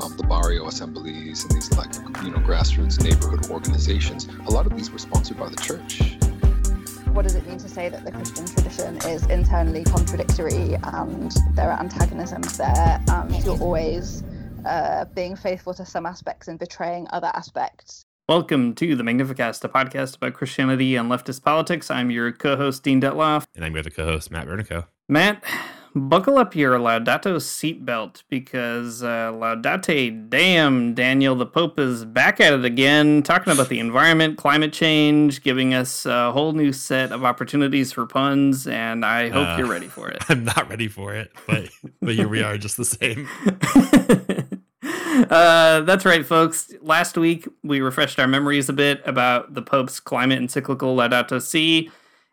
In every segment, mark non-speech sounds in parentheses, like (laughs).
um, the barrio assemblies and these like you know grassroots neighborhood organizations, a lot of these were sponsored by the church. What does it mean to say that the Christian tradition is internally contradictory and there are antagonisms there and you're always uh, being faithful to some aspects and betraying other aspects? Welcome to the Magnificast, a podcast about Christianity and leftist politics. I'm your co-host Dean Dettloff, and I'm your other co-host Matt Bernico. Matt, buckle up your Laudato seatbelt because uh, Laudate damn Daniel, the Pope is back at it again, talking about the environment, climate change, giving us a whole new set of opportunities for puns, and I hope uh, you're ready for it. (laughs) I'm not ready for it, but but here we are, just the same. (laughs) Uh, that's right, folks. Last week, we refreshed our memories a bit about the Pope's climate encyclical Laudato Si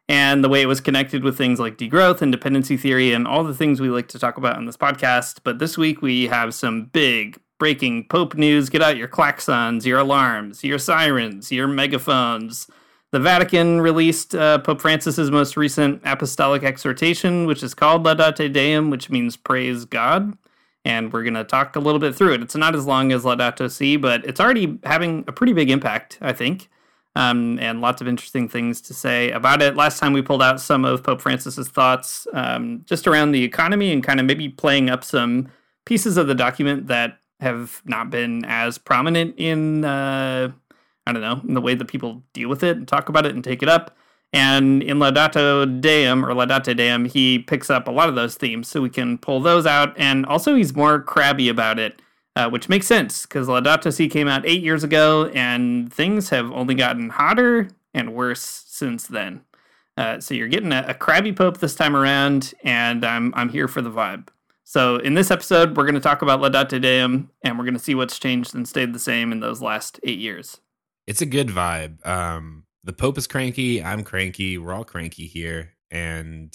and the way it was connected with things like degrowth and dependency theory and all the things we like to talk about on this podcast. But this week, we have some big breaking Pope news. Get out your klaxons, your alarms, your sirens, your megaphones. The Vatican released uh, Pope Francis's most recent apostolic exhortation, which is called Laudate Deum, which means praise God and we're going to talk a little bit through it. It's not as long as Laudato Si, but it's already having a pretty big impact, I think, um, and lots of interesting things to say about it. Last time we pulled out some of Pope Francis's thoughts um, just around the economy and kind of maybe playing up some pieces of the document that have not been as prominent in, uh, I don't know, in the way that people deal with it and talk about it and take it up. And in Laudato Deum or Laudate Deum, he picks up a lot of those themes, so we can pull those out. And also, he's more crabby about it, uh, which makes sense because Laudato Si came out eight years ago, and things have only gotten hotter and worse since then. Uh, so you're getting a, a crabby pope this time around, and I'm I'm here for the vibe. So in this episode, we're going to talk about Laudate Deum, and we're going to see what's changed and stayed the same in those last eight years. It's a good vibe. Um, the Pope is cranky. I'm cranky. We're all cranky here, and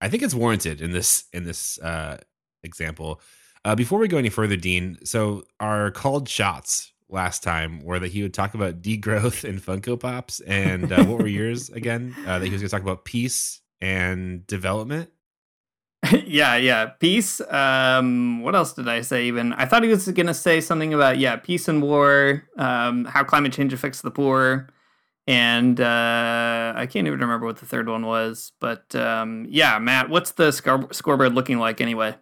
I think it's warranted in this in this uh, example. Uh, before we go any further, Dean, so our called shots last time were that he would talk about degrowth and Funko Pops, and uh, what were (laughs) yours again? Uh, that he was going to talk about peace and development. (laughs) yeah, yeah, peace. Um, what else did I say? Even I thought he was going to say something about yeah, peace and war, um, how climate change affects the poor and uh, I can't even remember what the third one was. But um, yeah, Matt, what's the score- scoreboard looking like anyway?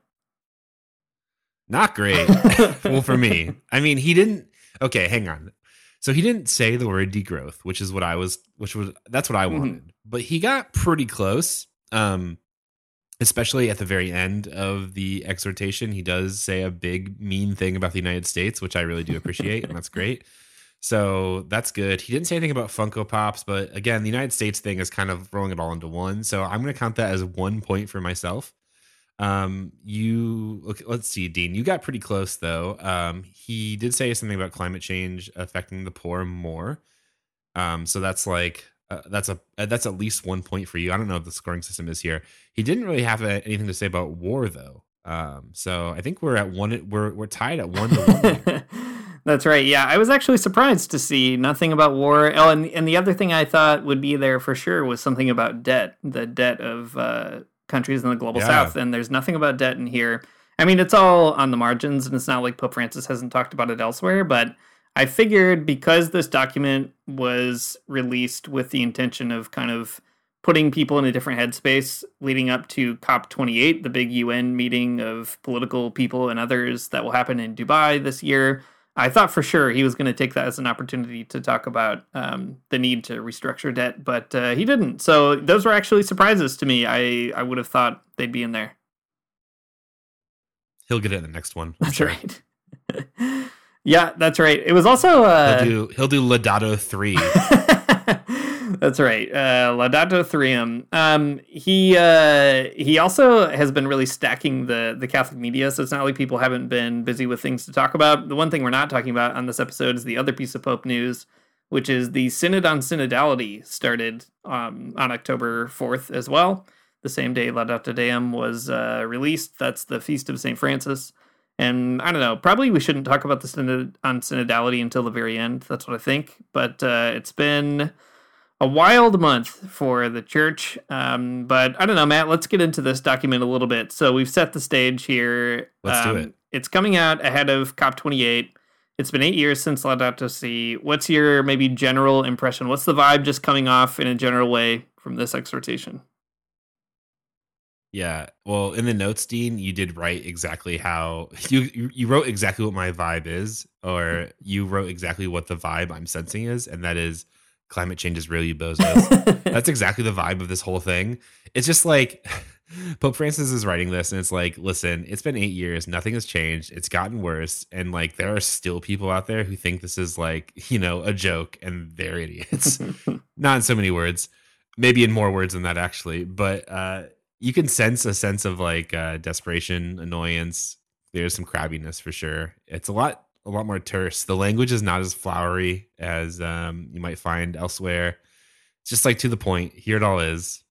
Not great. (laughs) well, for me, I mean, he didn't. Okay, hang on. So he didn't say the word degrowth, which is what I was, which was that's what I mm-hmm. wanted. Mm-hmm. But he got pretty close. Um, especially at the very end of the exhortation, he does say a big mean thing about the United States, which I really do appreciate, and that's (laughs) great. So that's good. He didn't say anything about Funko Pops, but again, the United States thing is kind of rolling it all into one. So I'm going to count that as one point for myself. Um, you look, let's see, Dean, you got pretty close though. Um, he did say something about climate change affecting the poor more. Um, so that's like uh, that's a uh, that's at least one point for you. I don't know if the scoring system is here. He didn't really have a, anything to say about war though. Um, so I think we're at one. We're we're tied at one one. (laughs) That's right. Yeah, I was actually surprised to see nothing about war. Oh, and and the other thing I thought would be there for sure was something about debt, the debt of uh, countries in the global yeah. south, and there's nothing about debt in here. I mean, it's all on the margins, and it's not like Pope Francis hasn't talked about it elsewhere. But I figured because this document was released with the intention of kind of putting people in a different headspace leading up to COP28, the big UN meeting of political people and others that will happen in Dubai this year I thought for sure he was going to take that as an opportunity to talk about um, the need to restructure debt, but uh, he didn't. So those were actually surprises to me. I, I would have thought they'd be in there. He'll get it in the next one. That's sure. right. (laughs) yeah, that's right. It was also uh, He'll do he'll do Laudato three. (laughs) That's right. Uh, Laudato Threum. Um, he uh, he also has been really stacking the the Catholic media, so it's not like people haven't been busy with things to talk about. The one thing we're not talking about on this episode is the other piece of Pope news, which is the Synod on Synodality started um, on October fourth as well, the same day Laudato Deum was uh, released. That's the feast of Saint Francis. And I don't know, probably we shouldn't talk about the synod on synodality until the very end. That's what I think. But uh, it's been a wild month for the church. Um, but I don't know, Matt, let's get into this document a little bit. So we've set the stage here. Let's do Um, it. It's coming out ahead of COP28. It's been eight years since Laudato Si. What's your maybe general impression? What's the vibe just coming off in a general way from this exhortation? Yeah. Well, in the notes, Dean, you did write exactly how (laughs) you you wrote exactly what my vibe is, or you wrote exactly what the vibe I'm sensing is, and that is climate change is real, you bozos. (laughs) That's exactly the vibe of this whole thing. It's just like (laughs) Pope Francis is writing this, and it's like, listen, it's been eight years, nothing has changed, it's gotten worse, and like there are still people out there who think this is like you know a joke, and they're idiots. (laughs) Not in so many words, maybe in more words than that actually, but uh, you can sense a sense of like uh, desperation, annoyance. There's some crabbiness for sure. It's a lot a lot more terse. The language is not as flowery as um, you might find elsewhere. It's just like to the point. Here it all is.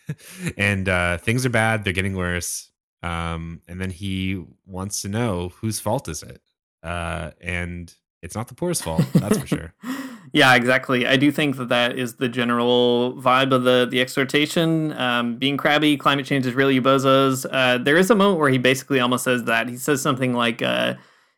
(laughs) and uh, things are bad. They're getting worse. Um, and then he wants to know whose fault is it? Uh, and it's not the poor's fault. That's for sure. (laughs) Yeah, exactly. I do think that that is the general vibe of the the exhortation. Um, being crabby, climate change is really you bozos. Uh, there is a moment where he basically almost says that. He says something like, uh,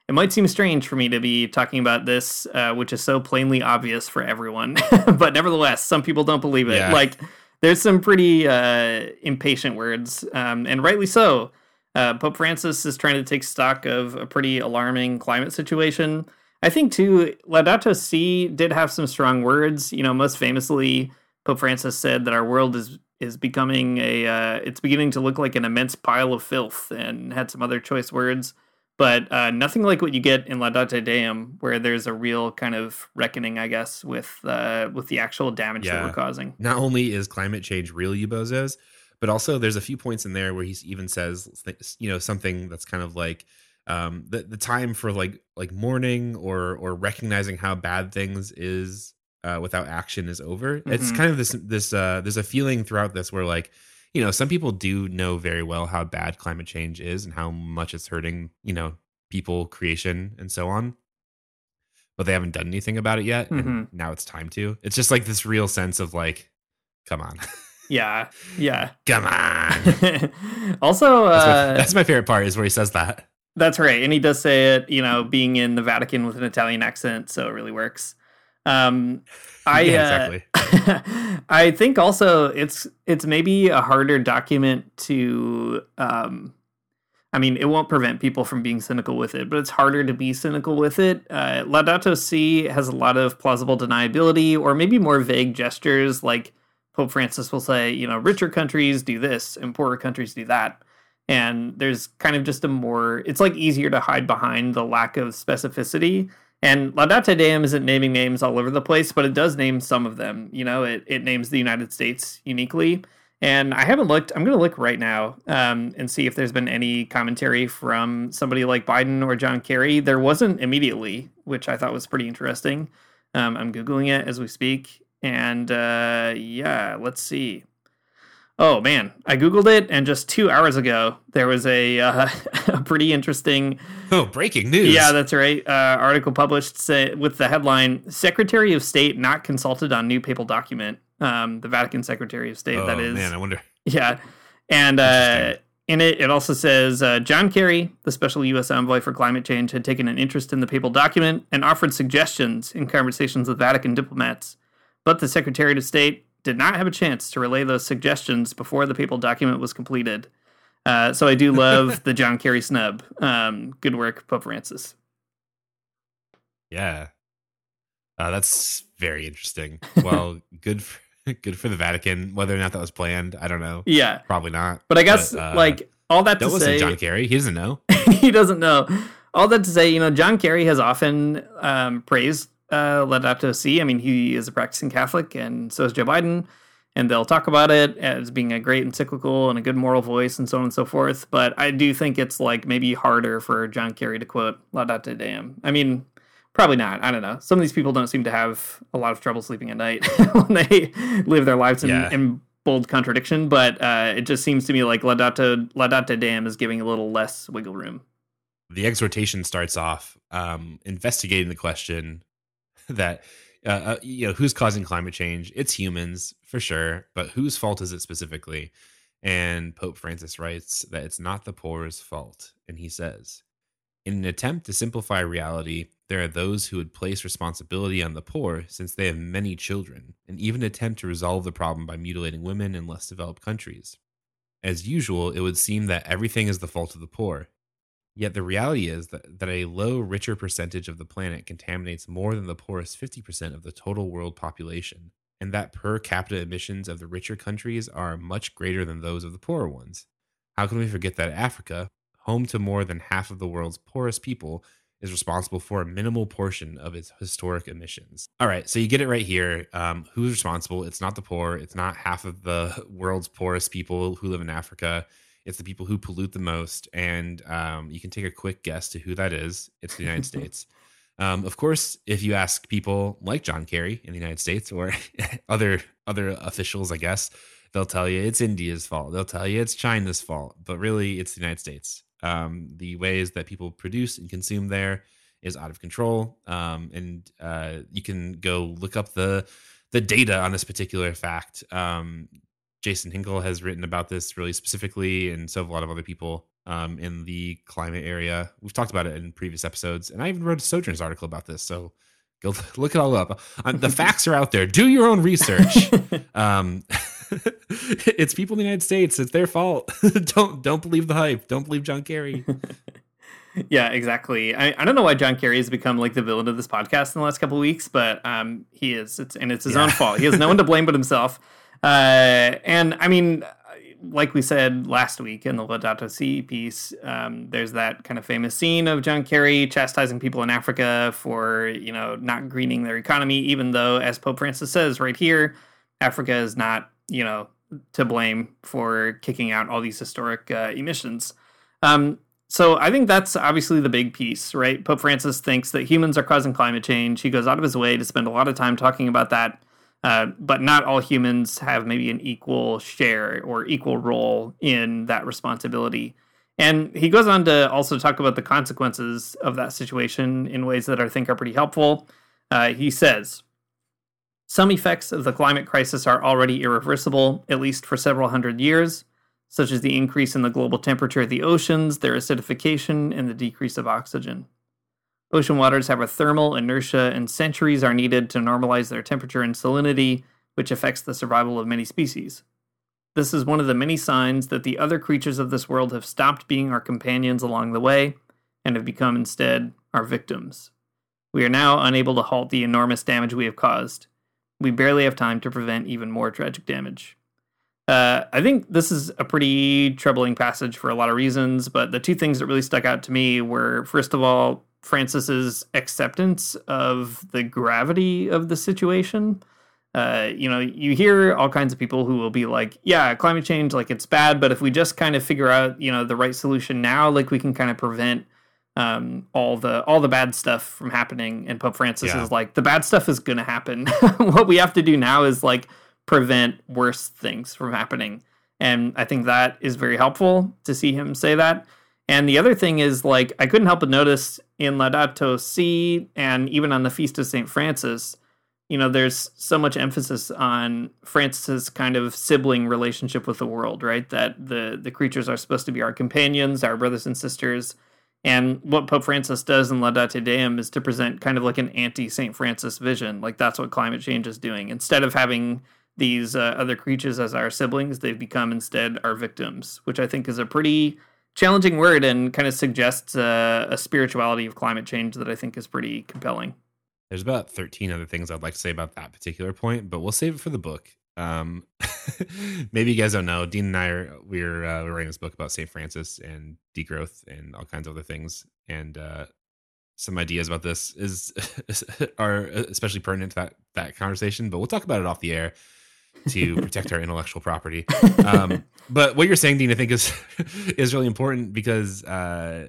"It might seem strange for me to be talking about this, uh, which is so plainly obvious for everyone, (laughs) but nevertheless, some people don't believe it." Yeah. Like, there's some pretty uh, impatient words, um, and rightly so. Uh, Pope Francis is trying to take stock of a pretty alarming climate situation. I think too, Laudato Si did have some strong words. You know, most famously, Pope Francis said that our world is is becoming a uh, it's beginning to look like an immense pile of filth, and had some other choice words. But uh, nothing like what you get in Laudate Deum, where there's a real kind of reckoning, I guess, with uh, with the actual damage that we're causing. not only is climate change real, you bozos, but also there's a few points in there where he even says, you know, something that's kind of like um, the the time for like like mourning or or recognizing how bad things is uh, without action is over. It's Mhm. kind of this this uh, there's a feeling throughout this where like you know some people do know very well how bad climate change is and how much it's hurting you know people creation and so on but they haven't done anything about it yet and Mhm. now it's time to it's just like this real sense of like come on (laughs) Yeah, yeah. come on (laughs) also, that's, my, uh, that's my favorite part is where he says that That's right, and he does say it. You know, being in the Vatican with an Italian accent, so it really works. Um, I Yeah, uh. (laughs) I think also it's it's maybe a harder document to. Um, I mean, it won't prevent people from being cynical with it, but it's harder to be cynical with it. Uh, Laudato Si has a lot of plausible deniability, or maybe more vague gestures, like Pope Francis will say, you know, richer countries do this and poorer countries do that and there's kind of just a more it's like easier to hide behind the lack of specificity and laudate deum isn't naming names all over the place but it does name some of them. You know it, it names the united states uniquely. And i haven't looked i'm going to look right now um, and see if there's been any commentary from somebody like biden or john kerry. There wasn't immediately which i thought was pretty interesting. Um, i'm googling it as we speak. And uh, yeah let's see Oh man, I googled it, and just two hours ago there was a, uh, (laughs) a pretty interesting, oh breaking news. Yeah, that's right, uh, article published say, with the headline "Secretary of State not consulted on new papal document." Um, the Vatican Secretary of State, oh that is, man i wonder. Yeah, and uh, in it, it also says uh, John Kerry, the special U.S. envoy for climate change, had taken an interest in the papal document and offered suggestions in conversations with Vatican diplomats, but the Secretary of State did not have a chance to relay those suggestions before the papal document was completed. Uh, so I do love (laughs) the John Kerry snub. Um, good work, Pope Francis. Yeah. Uh, that's very interesting. (laughs) Well, good for (laughs) good for the Vatican. Whether or not that was planned, I don't know. Yeah, Probably not. but I guess But, uh, like all that to wasn't say, John Kerry. He doesn't know. he doesn't know. All that to say, you know, John Kerry has often um, praised uh, to see. I mean, he is a practicing Catholic, and so is Joe Biden, and they'll talk about it as being a great encyclical and a good moral voice, and so on and so forth. But I do think it's like maybe harder for John Kerry to quote Laudate Deum. I mean, probably not. I don't know. Some of these people don't seem to have a lot of trouble sleeping at night (laughs) when they live their lives in, Yeah. in bold contradiction. But uh, it just seems to me like Laudate Laudate Deum is giving a little less wiggle room. the exhortation starts off um, investigating the question that uh, uh, you know who's causing climate change. It's humans for sure, but whose fault is it specifically? And Pope Francis writes that it's not the poor's fault, and he says, in an attempt to simplify reality, there are those who would place responsibility on the poor since they have many children, and even attempt to resolve the problem by mutilating women in less developed countries. As usual, it would seem that everything is the fault of the poor, Yet the reality is that, that a low, richer percentage of the planet contaminates more than the poorest 50% of the total world population, and that per capita emissions of the richer countries are much greater than those of the poorer ones. How can we forget that Africa, home to more than half of the world's poorest people, is responsible for a minimal portion of its historic emissions? All right, so you get it right here. Um, who's responsible? It's not the poor, it's not half of the (laughs) world's poorest people who live in Africa it's the people who pollute the most, and um, you can take a quick guess to who that is. It's the United (laughs) States. Um, of course, if you ask people like John Kerry in the United States or (laughs) other other officials, I guess they'll tell you it's India's fault. They'll tell you it's China's fault, but really it's the United States. Um, the ways that people produce and consume there is out of control, um, and uh, you can go look up the the data on this particular fact. Um, Jason Hickel has written about this really specifically, and so have a lot of other people um, in the climate area. We've talked about it in previous episodes, and I even wrote a Sojourners article about this. So go (laughs) look it all up. Um, the facts are out there. Do your own research. (laughs) um, (laughs) it's people in the United States. It's their fault. don't don't believe the hype. Don't believe John Kerry. Yeah, exactly. I, I don't know why John Kerry has become like the villain of this podcast in the last couple of weeks, but um, he is. It's and it's his Yeah. own fault. He has no one to blame but himself. Uh, and I mean, like we said last week in the Laudato Si piece, um, there's that kind of famous scene of John Kerry chastising people in Africa for you know not greening their economy, even though, as Pope Francis says right here, Africa is not you know to blame for kicking out all these historic uh, emissions. Um, so I think that's obviously the big piece, right? Pope Francis thinks that humans are causing climate change. He goes out of his way to spend a lot of time talking about that. Uh, but not all humans have maybe an equal share or equal role in that responsibility. And he goes on to also talk about the consequences of that situation in ways that I think are pretty helpful. Uh, he says, some effects of the climate crisis are already irreversible, at least for several hundred years, such as the increase in the global temperature of the oceans, their acidification, and the decrease of oxygen. Ocean waters have a thermal inertia, and centuries are needed to normalize their temperature and salinity, which affects the survival of many species. This is one of the many signs that the other creatures of this world have stopped being our companions along the way and have become instead our victims. We are now unable to halt the enormous damage we have caused. We barely have time to prevent even more tragic damage. Uh, I think this is a pretty troubling passage for a lot of reasons, but the two things that really stuck out to me were, first of all, Francis's acceptance of the gravity of the situation. Uh, you know, you hear all kinds of people who will be like, "Yeah, climate change, like it's bad, but if we just kind of figure out, you know, the right solution now, like we can kind of prevent um, all the all the bad stuff from happening." And Pope Francis Yeah. is like, "The bad stuff is going to happen. (laughs) what we have to do now is like prevent worse things from happening." And I think that is very helpful to see him say that. And the other thing is, like, I couldn't help but notice in Laudato Si and even on the Feast of St. Francis, you know, there's so much emphasis on Francis's kind of sibling relationship with the world, right? That the, the creatures are supposed to be our companions, our brothers and sisters. And what Pope Francis does in Laudate Deum is to present kind of like an anti St. Francis vision. Like, that's what climate change is doing. Instead of having these uh, other creatures as our siblings, they've become instead our victims, which I think is a pretty challenging word and kind of suggests a spirituality of climate change that I think is pretty compelling. there's about 13 other things I'd like to say about that particular point, but we'll save it for the book. Um, (laughs) maybe you guys don't know. Dean and I are we're uh, we're writing this book about St. Francis and degrowth and all kinds of other things, and uh, some ideas about this is (laughs) are especially pertinent to that that conversation. But we'll talk about it off the air to (laughs) protect our intellectual property. Um, but what you're saying, Dean, I think is (laughs) is really important because uh,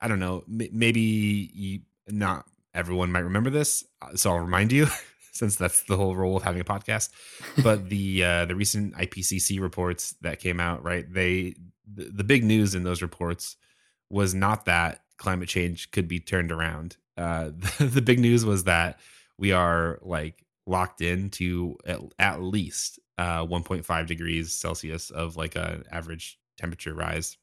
I don't know, m- maybe you, not everyone might remember this, uh, so I'll remind you. (laughs) Since that's the whole role of having a podcast, but the uh, the recent IPCC reports that came out, right? They the, the big news in those reports was not that climate change could be turned around. Uh, the, the big news was that we are like locked into at, at least uh, 1.5 degrees Celsius of like an average temperature rise.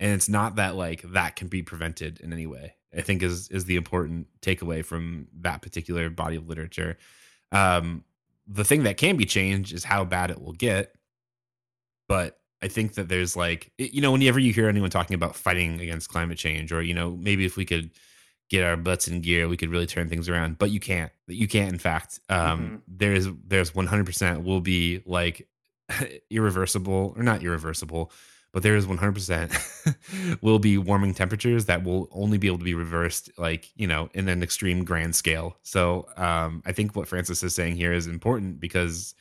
And it's not that like that can be prevented in any way. I think is is the important takeaway from that particular body of literature. Um, the thing that can be changed is how bad it will get. But I think that there's like you know whenever you hear anyone talking about fighting against climate change or you know maybe if we could get our butts in gear we could really turn things around but you can't you can't in fact. Um Mhm. there's there's 100% will be like (laughs) irreversible or not irreversible but there is 100% (laughs) will be warming temperatures that will only be able to be reversed like you know in an extreme grand scale. So um i think what francis is saying here is important because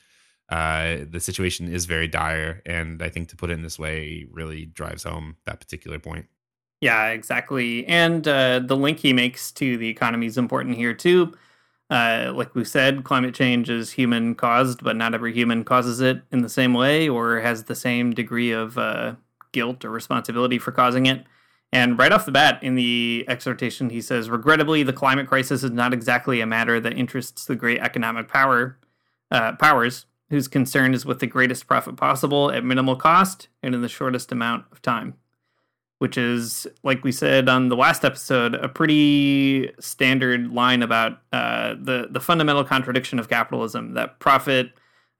uh the situation is very dire and i think to put it in this way really drives home that particular point Yeah, exactly. And uh, the link he makes to the economy is important here too. Uh, like we said, climate change is human caused, but not every human causes it in the same way or has the same degree of uh, guilt or responsibility for causing it. And right off the bat in the exhortation, he says, regrettably, the climate crisis is not exactly a matter that interests the great economic power uh, powers, whose concern is with the greatest profit possible at minimal cost and in the shortest amount of time which is, like we said on the last episode, a pretty standard line about uh, the the fundamental contradiction of capitalism that profit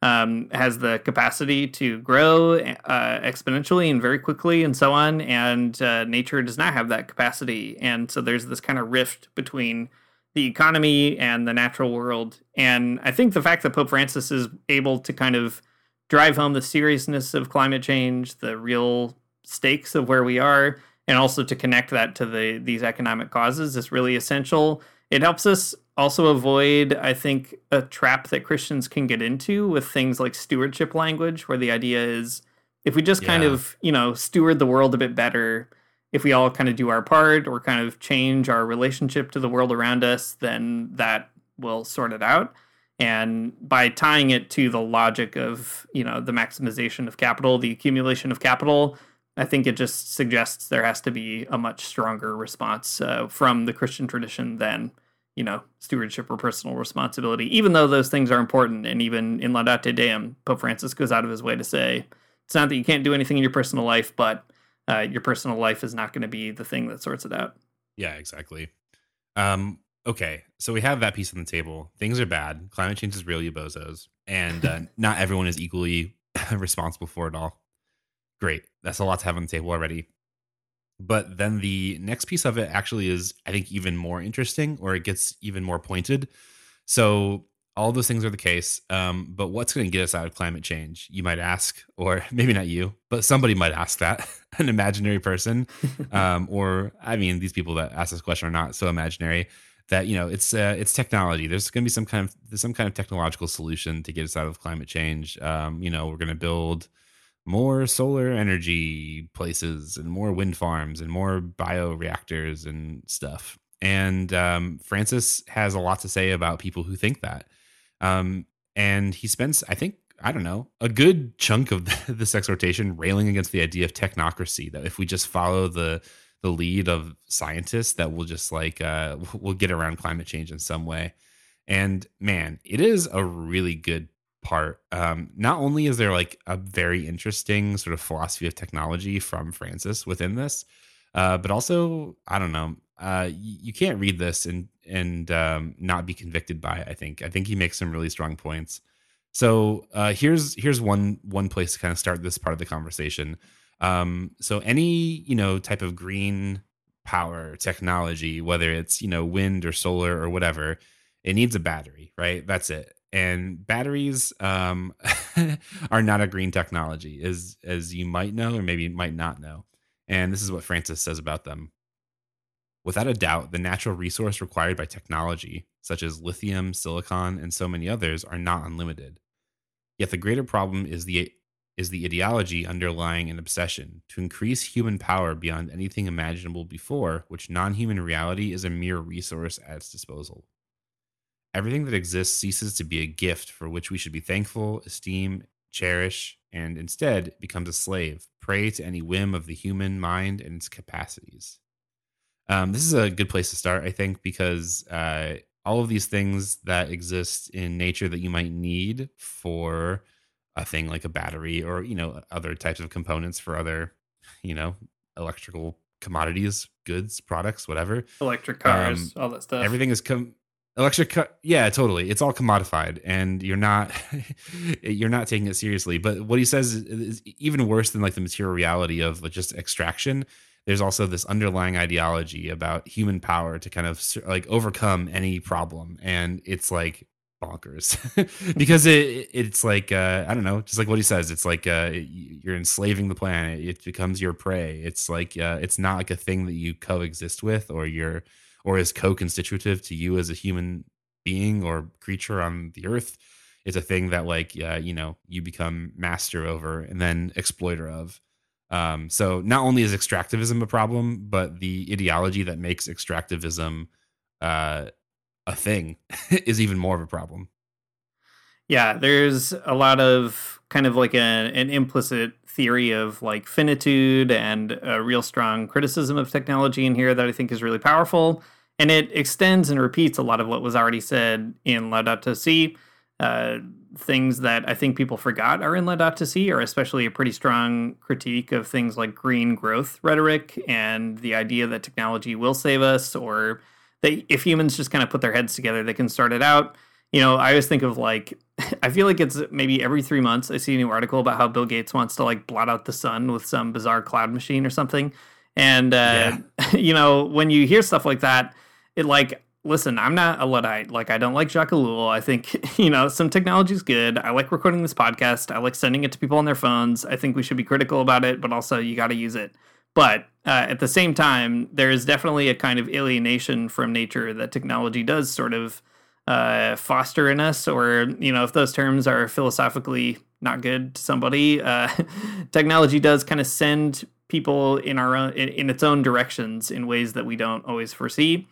um, has the capacity to grow uh, exponentially and very quickly, and so on, and uh, nature does not have that capacity, and so there's this kind of rift between the economy and the natural world, and I think the fact that Pope Francis is able to kind of drive home the seriousness of climate change, the real stakes of where we are and also to connect that to the these economic causes is really essential. It helps us also avoid i think a trap that christians can get into with things like stewardship language where the idea is if we just kind of you know steward the world a bit better if we all kind of do our part or kind of change our relationship to the world around us then that will sort it out. And by tying it to the logic of you know the maximization of capital the accumulation of capital i think it just suggests there has to be a much stronger response uh, from the christian tradition than you know stewardship or personal responsibility even though those things are important and even in laudate deum pope francis goes out of his way to say it's not that you can't do anything in your personal life but uh, your personal life is not going to be the thing that sorts it out Yeah, exactly. Um, okay, so we have that piece on the table. Things are bad. Climate change is real, you bozos, and uh, (laughs) not everyone is equally (laughs) responsible for it all. Great, that's a lot to have on the table already. But then the next piece of it actually is, I think, even more interesting, or it gets even more pointed. So all those things are the case. Um, but what's going to get us out of climate change? You might ask, or (laughs) maybe not you, but somebody might ask that, (laughs) an imaginary person (laughs) um, or I mean, these people that ask this question are not so imaginary that you know it's uh, it's technology. There's going to be some kind of some kind of technological solution to get us out of climate change. Um, you know, we're going to build more solar energy places and more wind farms and more bioreactors and stuff. And um, Francis has a lot to say about people who think that. Um, and he spends, I think, I don't know, a good chunk of (laughs) this exhortation railing against the idea of technocracy. That if we just follow the the lead of scientists, that we'll just like uh, we'll get around climate change in some way. And man, it is a really good part. Um, not only is there like a very interesting sort of philosophy of technology from Francis within this, uh, but also I don't know. Uh, you, can't read this and and um, not be convicted by it. I think. I think he makes some really strong points. So uh, here's here's one one place to kind of start this part of the conversation. Um, so any you know type of green power technology, whether it's, you know, wind or solar or whatever, it needs a battery, right? That's it. And batteries um, (laughs) are not a green technology, as as you might know, or maybe might not know. And this is what Francis says about them. Without a doubt, the natural resource required by technology, such as lithium, silicon, and so many others, are not unlimited. Yet the greater problem is the is the ideology underlying an obsession to increase human power beyond anything imaginable before, which non-human reality is a mere resource at its disposal. Everything that exists ceases to be a gift for which we should be thankful, esteem, cherish, and instead becomes a slave, prey to any whim of the human mind and its capacities. Um, this is a good place to start, I think, because uh, all of these things that exist in nature that you might need for a thing like a battery or you know other types of components for other you know electrical commodities goods products whatever electric cars um, all that stuff everything is com- electric yeah totally it's all commodified and you're not (laughs) you're not taking it seriously but what he says is, is even worse than like the material reality of just extraction there's also this underlying ideology about human power to kind of like overcome any problem and it's like bonkers (laughs) because it it's like uh, I don't know, just like what he says. It's like uh, you're enslaving the planet. It becomes your prey. It's like uh, it's not like a thing that you coexist with or you're or is co-constitutive to you as a human being or creature on the earth. It's a thing that like uh, you know you become master over and then exploiter of. Um, so not only is extractivism a problem, but the ideology that makes extractivism uh, a thing (laughs) is even more of a problem. Yeah, there's a lot of kind of like a, an implicit theory of like finitude and a real strong criticism of technology in here that I think is really powerful. And it extends and repeats a lot of what was already said in Laudato Si. Uh, things that I think people forgot are in Laudato Si are especially a pretty strong critique of things like green growth rhetoric and the idea that technology will save us or that if humans just kind of put their heads together, they can start it out. You know, I always think of like, (laughs) I feel like it's maybe every three months I see a new article about how Bill Gates wants to like blot out the sun with some bizarre cloud machine or something. And, uh, yeah. (laughs) you know, when you hear stuff like that, it like, listen, I'm not a Luddite. Like, I don't like Ellul. I think, (laughs) you know, some technology is good. I like recording this podcast. I like sending it to people on their phones. I think we should be critical about it, but also you got to use it. But uh, at the same time, there is definitely a kind of alienation from nature that technology does sort of uh, foster in us, or, you know, if those terms are philosophically not good to somebody, uh, (laughs) technology does kind of send people in our own in, in its own directions in ways that we don't always foresee.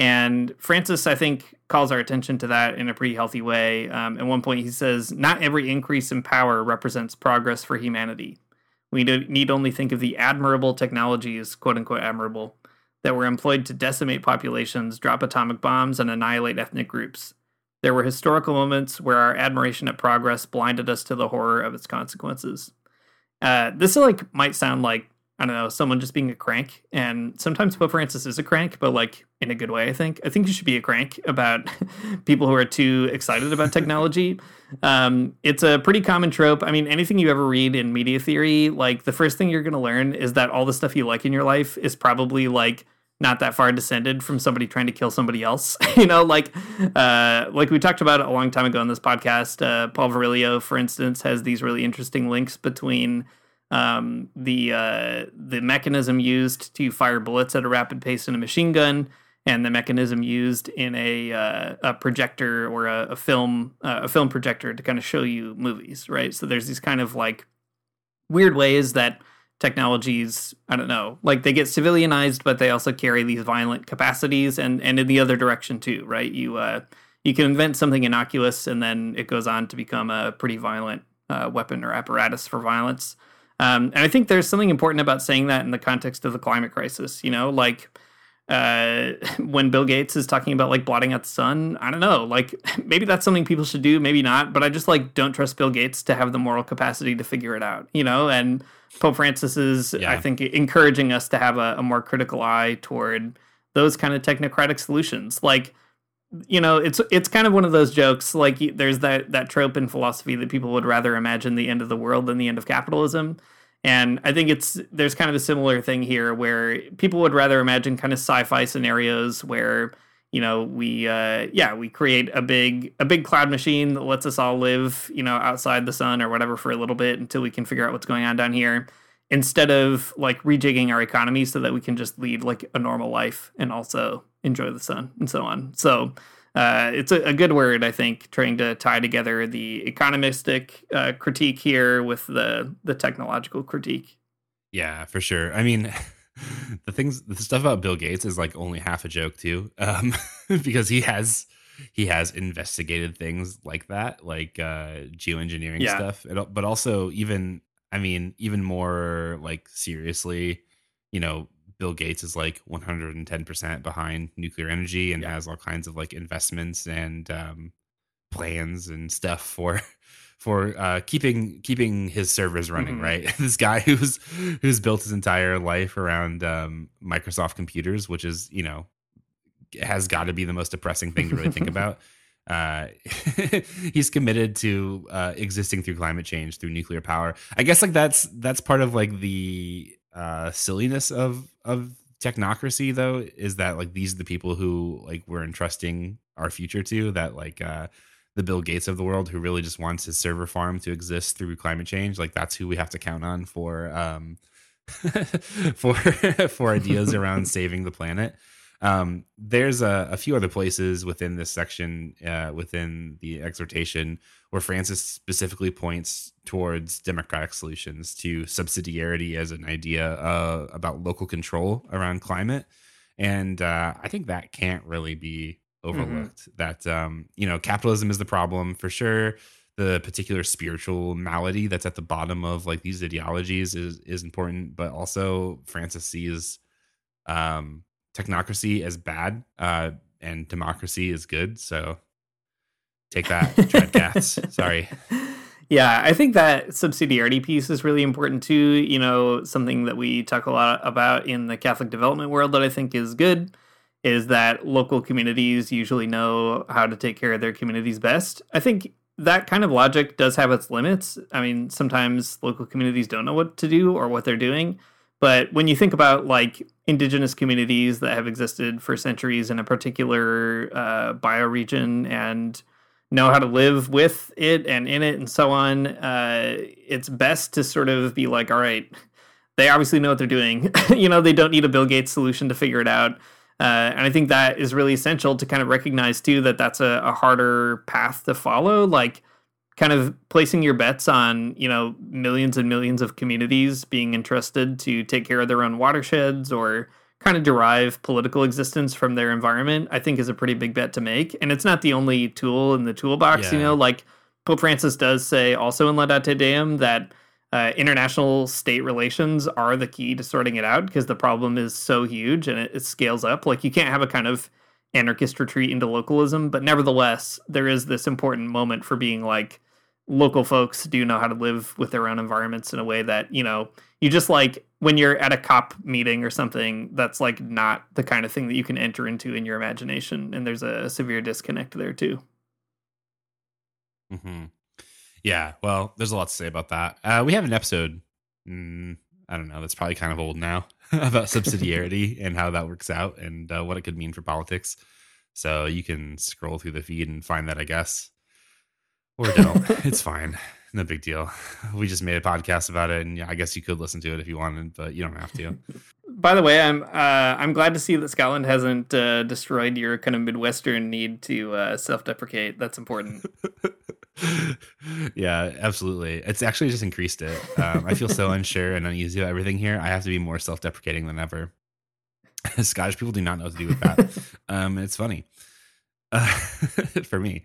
And Francis, I think, calls our attention to that in a pretty healthy way. Um, at one point, he says, Not every increase in power represents progress for humanity. We need only think of the admirable technologies, quote unquote admirable, that were employed to decimate populations, drop atomic bombs, and annihilate ethnic groups. There were historical moments where our admiration at progress blinded us to the horror of its consequences. Uh, this like might sound like I don't know, someone just being a crank. And sometimes Pope Francis is a crank, but like in a good way, I think. I think you should be a crank about (laughs) people who are too excited about technology. (laughs) um, it's a pretty common trope. I mean, anything you ever read in media theory, like the first thing you're going to learn is that all the stuff you like in your life is probably like not that far descended from somebody trying to kill somebody else. (laughs) you know, like uh, like we talked about a long time ago on this podcast. Uh, Paul Virilio, for instance, has these really interesting links between um, the uh, the mechanism used to fire bullets at a rapid pace in a machine gun, and the mechanism used in a uh, a projector or a, a film uh, a film projector to kind of show you movies, right? So there's these kind of like weird ways that technologies i don't know like they get civilianized but they also carry these violent capacities and and in the other direction too right you uh you can invent something innocuous and then it goes on to become a pretty violent uh, weapon or apparatus for violence um, and I think there's something important about saying that in the context of the climate crisis. You know, like uh, (laughs) when Bill Gates is talking about like blotting out the sun, I don't know, like (laughs) maybe that's something people should do, maybe not, but I just like don't trust Bill Gates to have the moral capacity to figure it out, you know? And Pope Francis is, yeah. I think, encouraging us to have a, a more critical eye toward those kind of technocratic solutions. Like, you know, it's it's kind of one of those jokes. Like, there's that that trope in philosophy that people would rather imagine the end of the world than the end of capitalism, And I think it's there's kind of a similar thing here where people would rather imagine kind of sci-fi scenarios where you know we uh yeah we create a big a big cloud machine that lets us all live you know outside the sun or whatever for a little bit until we can figure out what's going on down here instead of like rejigging our economy so that we can just lead like a normal life and also enjoy the sun and so on so uh, it's a, a, good word, I think, trying to tie together the economistic uh, critique here with the the technological critique. Yeah, for sure. I mean, (laughs) the things, the stuff about Bill Gates is like only half a joke too, um, (laughs) because he has he has investigated things like that, like uh, geoengineering yeah. stuff, but also even, I mean, even more like seriously, you know, Bill Gates is like 110% behind nuclear energy and yeah. has all kinds of like investments and um, plans and stuff for (laughs) for uh, keeping keeping his servers running. Mm-hmm. Right, (laughs) this guy who's who's built his entire life around um, Microsoft computers, which is you know has got to be the most depressing thing to really think (laughs) about. Uh, (laughs) he's committed to uh, existing through climate change through nuclear power. I guess like that's that's part of like the uh silliness of of technocracy though is that like these are the people who like we're entrusting our future to that like uh the bill gates of the world who really just wants his server farm to exist through climate change like that's who we have to count on for um (laughs) for (laughs) for ideas around saving the planet um, there's a, a, few other places within this section, uh, within the exhortation, where Francis specifically points towards democratic solutions to subsidiarity as an idea uh, about local control around climate. And uh, I think that can't really be overlooked. Mm-hmm. That, um, you know, capitalism is the problem for sure. The particular spiritual malady that's at the bottom of like these ideologies is is important, but also Francis sees um, technocracy as bad uh, and democracy is good. So take that, (laughs) Dreadcats. Sorry. Yeah, I think that subsidiarity piece is really important too. You know, something that we talk a lot about in the Catholic development world that I think is good is that local communities usually know how to take care of their communities best. I think that kind of logic does have its limits. I mean, sometimes local communities don't know what to do or what they're doing. But when you think about like indigenous communities that have existed for centuries in a particular uh, bioregion and know how to live with it and in it and so on, uh, it's best to sort of be like, all right, they obviously know what they're doing. (laughs) you know, they don't need a Bill Gates solution to figure it out. Uh, and I think that is really essential to kind of recognize too that that's a, a harder path to follow. Like, kind of placing your bets on you know millions and millions of communities being entrusted to take care of their own watersheds or kind of derive political existence from their environment i think is a pretty big bet to make and it's not the only tool in the toolbox yeah. you know like pope francis does say also in laudate deum that uh, international state relations are the key to sorting it out because the problem is so huge and it, it scales up like you can't have a kind of anarchist retreat into localism but nevertheless there is this important moment for being like local folks do know how to live with their own environments in a way that you know you just like when you're at a cop meeting or something that's like not the kind of thing that you can enter into in your imagination and there's a severe disconnect there too. Mm-hmm. yeah well there's a lot to say about that. Uh, we have an episode mm, i don't know that's probably kind of old now (laughs) about subsidiarity (laughs) and how that works out and uh, what it could mean for politics. So you can scroll through the feed and find that i guess or (laughs) don't. it's fine. No big deal. We just made a podcast about it, and yeah, I guess you could listen to it if you wanted, but you don't have to. (laughs) By the way, I'm uh, I'm glad to see that Scotland hasn't uh, destroyed your kind of Midwestern need to uh, self-deprecate. That's important. (laughs) yeah, absolutely. It's actually just increased it. Um, I feel so unsure and uneasy about everything here. I have to be more self-deprecating than ever. Scottish people do not know what to do with that. Um, it's funny (laughs) for me.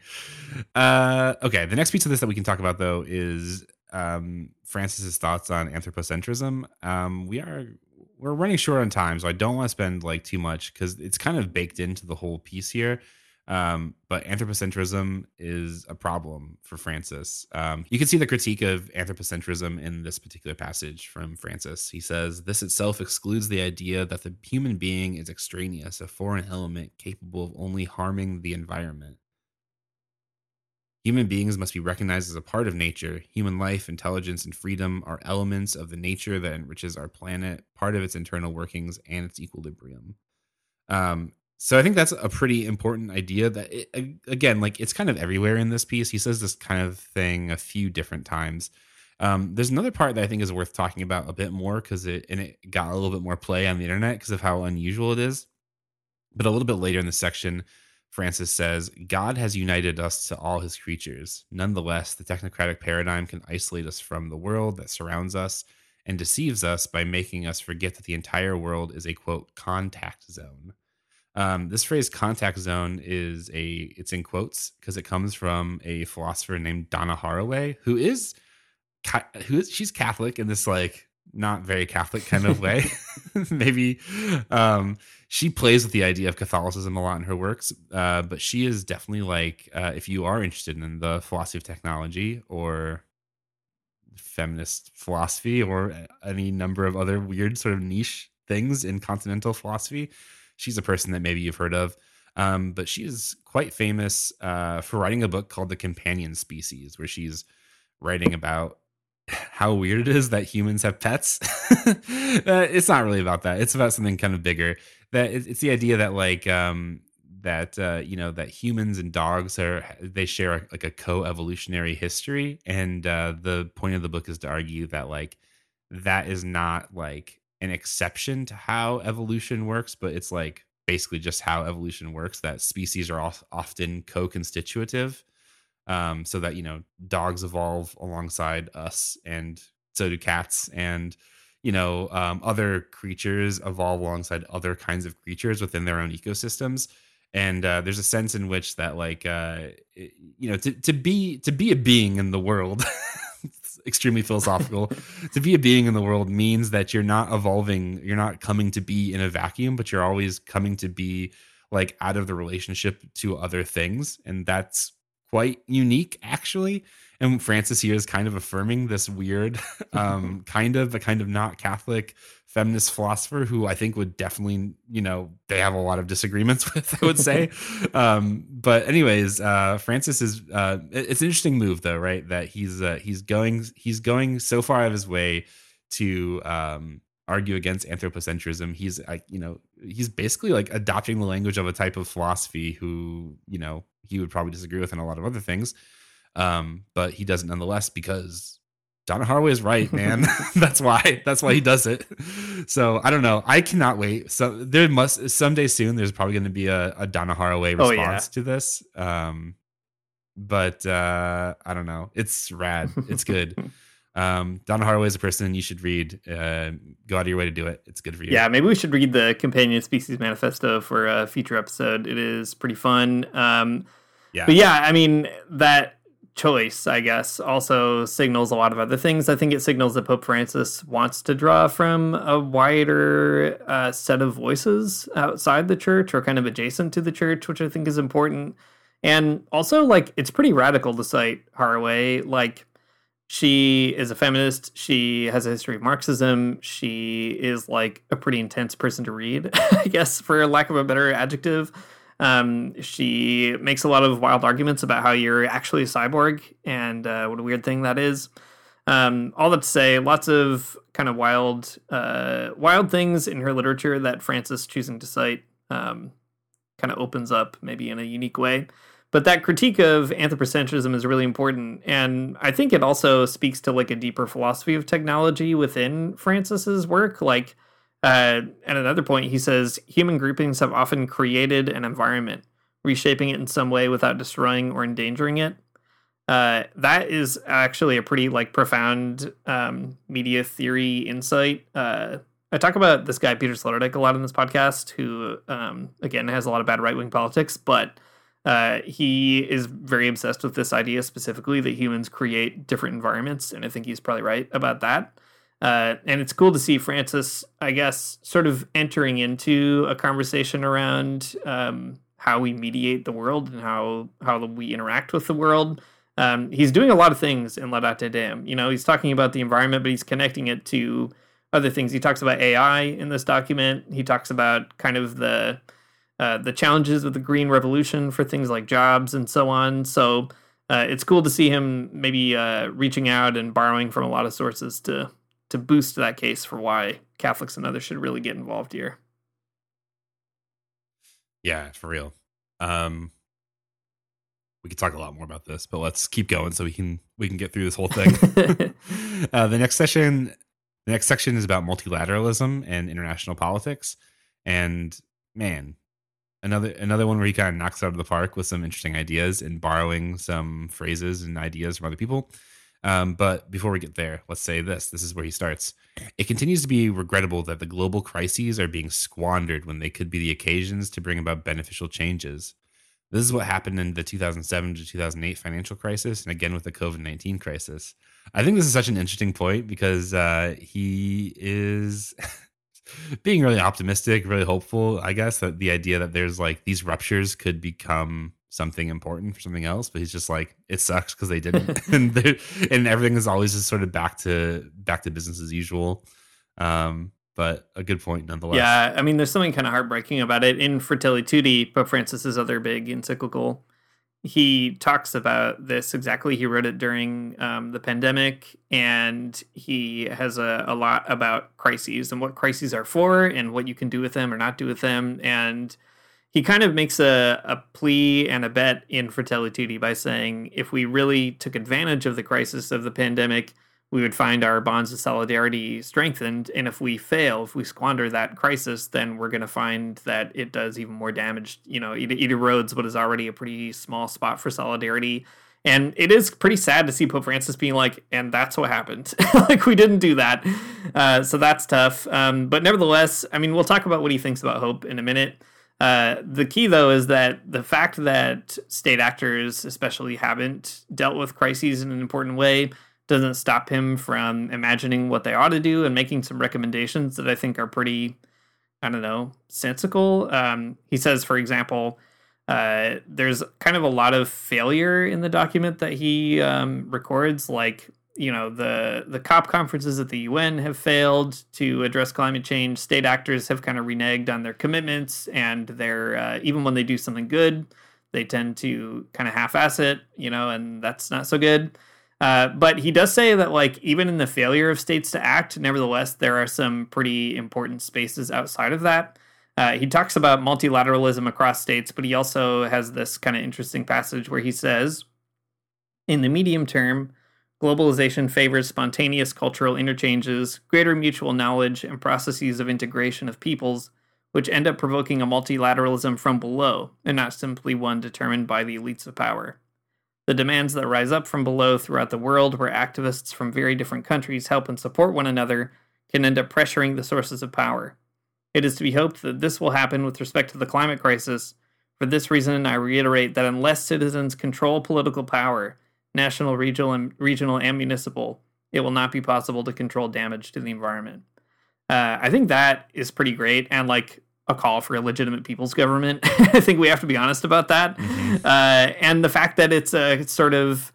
Uh, okay, the next piece of this that we can talk about though is um, Francis's thoughts on anthropocentrism. Um, we are we're running short on time, so I don't want to spend like too much because it's kind of baked into the whole piece here. Um, but anthropocentrism is a problem for Francis. Um, you can see the critique of anthropocentrism in this particular passage from Francis. He says, This itself excludes the idea that the human being is extraneous, a foreign element capable of only harming the environment. Human beings must be recognized as a part of nature. Human life, intelligence, and freedom are elements of the nature that enriches our planet, part of its internal workings and its equilibrium. Um, so I think that's a pretty important idea that it, again, like it's kind of everywhere in this piece. He says this kind of thing a few different times. Um, there's another part that I think is worth talking about a bit more because it and it got a little bit more play on the internet because of how unusual it is. But a little bit later in the section, Francis says, God has united us to all his creatures. Nonetheless, the technocratic paradigm can isolate us from the world that surrounds us and deceives us by making us forget that the entire world is a quote contact zone. Um, this phrase contact zone is a it's in quotes because it comes from a philosopher named Donna Haraway, who is who is she's Catholic in this like not very Catholic kind of way. (laughs) (laughs) Maybe um, she plays with the idea of Catholicism a lot in her works, uh, but she is definitely like, uh, if you are interested in the philosophy of technology or feminist philosophy or any number of other weird sort of niche things in continental philosophy, she's a person that maybe you've heard of. Um, but she is quite famous uh, for writing a book called The Companion Species, where she's writing about (laughs) how weird it is that humans have pets. (laughs) uh, it's not really about that. It's about something kind of bigger. That it's the idea that like um, that uh, you know that humans and dogs are they share like a co-evolutionary history, and uh, the point of the book is to argue that like that is not like an exception to how evolution works, but it's like basically just how evolution works. That species are often co-constitutive um, so that you know dogs evolve alongside us, and so do cats, and you know um, other creatures evolve alongside other kinds of creatures within their own ecosystems. And uh, there's a sense in which that, like, uh, you know, to, to be to be a being in the world, (laughs) extremely philosophical. (laughs) to be a being in the world means that you're not evolving, you're not coming to be in a vacuum, but you're always coming to be like out of the relationship to other things, and that's quite unique actually. And francis here is kind of affirming this weird (laughs) um (laughs) kind of a kind of not catholic feminist philosopher who i think would definitely you know they have a lot of disagreements (laughs) with i would say. Um but anyways uh francis is uh it's an interesting move though right? That he's uh he's going he's going so far out of his way to um argue against anthropocentrism he's like you know he's basically like adopting the language of a type of philosophy who you know he would probably disagree with in a lot of other things. Um, but he does it nonetheless because Donna Haraway is right, man. (laughs) (laughs) that's why. That's why he does it. So I don't know. I cannot wait. So there must someday soon. There's probably going to be a, a Donna Haraway response oh, yeah. to this. Um, but uh, I don't know. It's rad. It's good. (laughs) um, Donna Haraway is a person you should read. Uh, go out of your way to do it. It's good for you. Yeah, maybe we should read the Companion Species Manifesto for a future episode. It is pretty fun. Um, yeah, but yeah, I mean that choice, I guess, also signals a lot of other things. I think it signals that Pope Francis wants to draw from a wider uh, set of voices outside the church or kind of adjacent to the church, which I think is important. And also, like, it's pretty radical to cite Haraway. Like, she is a feminist. She has a history of Marxism. She is like a pretty intense person to read, (laughs) I guess, for lack of a better adjective. Um, she makes a lot of wild arguments about how you're actually a cyborg and uh, what a weird thing that is. Um, all that to say, lots of kind of wild, uh, wild things in her literature that Francis choosing to cite um, kind of opens up maybe in a unique way. But that critique of anthropocentrism is really important, and I think it also speaks to like a deeper philosophy of technology within Francis's work. Like uh, at another point, he says human groupings have often created an environment, reshaping it in some way without destroying or endangering it. Uh, that is actually a pretty like profound um, media theory insight. Uh, I talk about this guy Peter Sloterdijk a lot in this podcast, who um, again has a lot of bad right wing politics, but uh, he is very obsessed with this idea specifically that humans create different environments, and I think he's probably right about that. Uh, and it's cool to see Francis, I guess, sort of entering into a conversation around um, how we mediate the world and how how we interact with the world. Um, he's doing a lot of things in Laudate Deum. You know, he's talking about the environment, but he's connecting it to other things. He talks about AI in this document. He talks about kind of the uh, the challenges of the green revolution for things like jobs and so on. So uh, it's cool to see him maybe uh, reaching out and borrowing from a lot of sources to to boost that case for why Catholics and others should really get involved here. Yeah, for real. Um, we could talk a lot more about this, but let's keep going so we can we can get through this whole thing. (laughs) (laughs) uh, the next session, the next section is about multilateralism and international politics, and man, another another one where he kind of knocks out of the park with some interesting ideas and borrowing some phrases and ideas from other people. Um, but before we get there, let's say this. This is where he starts. It continues to be regrettable that the global crises are being squandered when they could be the occasions to bring about beneficial changes. This is what happened in the 2007 to 2008 financial crisis, and again with the COVID 19 crisis. I think this is such an interesting point because uh, he is (laughs) being really optimistic, really hopeful, I guess, that the idea that there's like these ruptures could become something important for something else, but he's just like, it sucks because they didn't, (laughs) and and everything is always just sort of back to back to business as usual. Um, but a good point nonetheless. Yeah, I mean, there's something kind of heartbreaking about it. In Fratelli Tutti, Pope Francis's other big encyclical, he talks about this exactly. He wrote it during um, the pandemic, and he has a, a lot about crises and what crises are for, and what you can do with them or not do with them, and he kind of makes a, a plea and a bet in Fratelli Tutti by saying if we really took advantage of the crisis of the pandemic, we would find our bonds of solidarity strengthened. And if we fail, if we squander that crisis, then we're going to find that it does even more damage. You know, it, it erodes what is already a pretty small spot for solidarity. And it is pretty sad to see Pope Francis being like, and that's what happened. (laughs) like, we didn't do that. Uh, so that's tough. Um, but nevertheless, I mean, we'll talk about what he thinks about hope in a minute. Uh, the key, though, is that the fact that state actors, especially, haven't dealt with crises in an important way doesn't stop him from imagining what they ought to do and making some recommendations that I think are pretty, I don't know, sensical. Um, he says, for example, uh, there's kind of a lot of failure in the document that he um, records, like you know the the COP conferences at the UN have failed to address climate change. State actors have kind of reneged on their commitments, and they're uh, even when they do something good, they tend to kind of half-ass it, you know, and that's not so good. Uh, but he does say that like even in the failure of states to act, nevertheless there are some pretty important spaces outside of that. Uh, he talks about multilateralism across states, but he also has this kind of interesting passage where he says, in the medium term Globalization favors spontaneous cultural interchanges, greater mutual knowledge, and processes of integration of peoples, which end up provoking a multilateralism from below, and not simply one determined by the elites of power. The demands that rise up from below throughout the world, where activists from very different countries help and support one another, can end up pressuring the sources of power. It is to be hoped that this will happen with respect to the climate crisis. For this reason, I reiterate that unless citizens control political power, national, regional, and regional and municipal, it will not be possible to control damage to the environment. Uh, I think that is pretty great and like a call for a legitimate people's government. (laughs) I think we have to be honest about that. Mm-hmm. Uh, and the fact that it's a sort of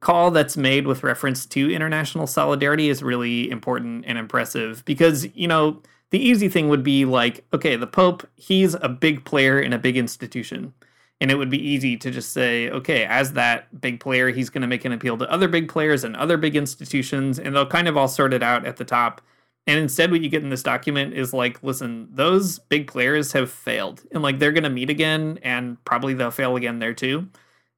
call that's made with reference to international solidarity is really important and impressive because, you know, the easy thing would be like, okay, the Pope, he's a big player in a big institution. And it would be easy to just say, okay, as that big player, he's going to make an appeal to other big players and other big institutions, and they'll kind of all sort it out at the top. And instead, what you get in this document is like, listen, those big players have failed, and like they're going to meet again, and probably they'll fail again there too.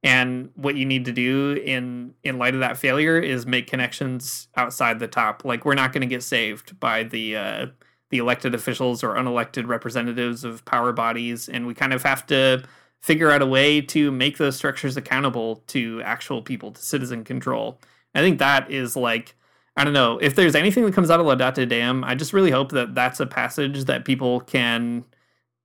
And what you need to do in in light of that failure is make connections outside the top. Like we're not going to get saved by the uh, the elected officials or unelected representatives of power bodies, and we kind of have to figure out a way to make those structures accountable to actual people, to citizen control. I think that is like, I don't know, if there's anything that comes out of Laudate Deum, I just really hope that that's a passage that people can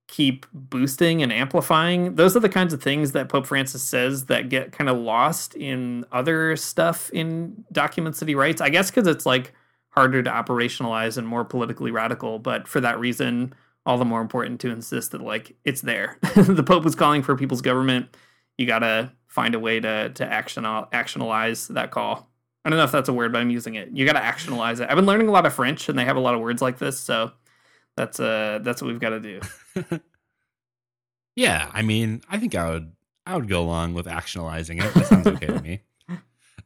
keep boosting and amplifying. Those are the kinds of things that Pope Francis says that get kind of lost in other stuff in documents that he writes. I guess because it's like harder to operationalize and more politically radical, but for that reason, all the more important to insist that like it's there. (laughs) the Pope was calling for people's government. You gotta find a way to to action actionalize that call. I don't know if that's a word, but I'm using it. You gotta actionalize it. I've been learning a lot of French, and they have a lot of words like this, so that's uh that's what we've got to do. (laughs) yeah, I mean, I think I would I would go along with actionalizing it. That sounds okay to me. (laughs)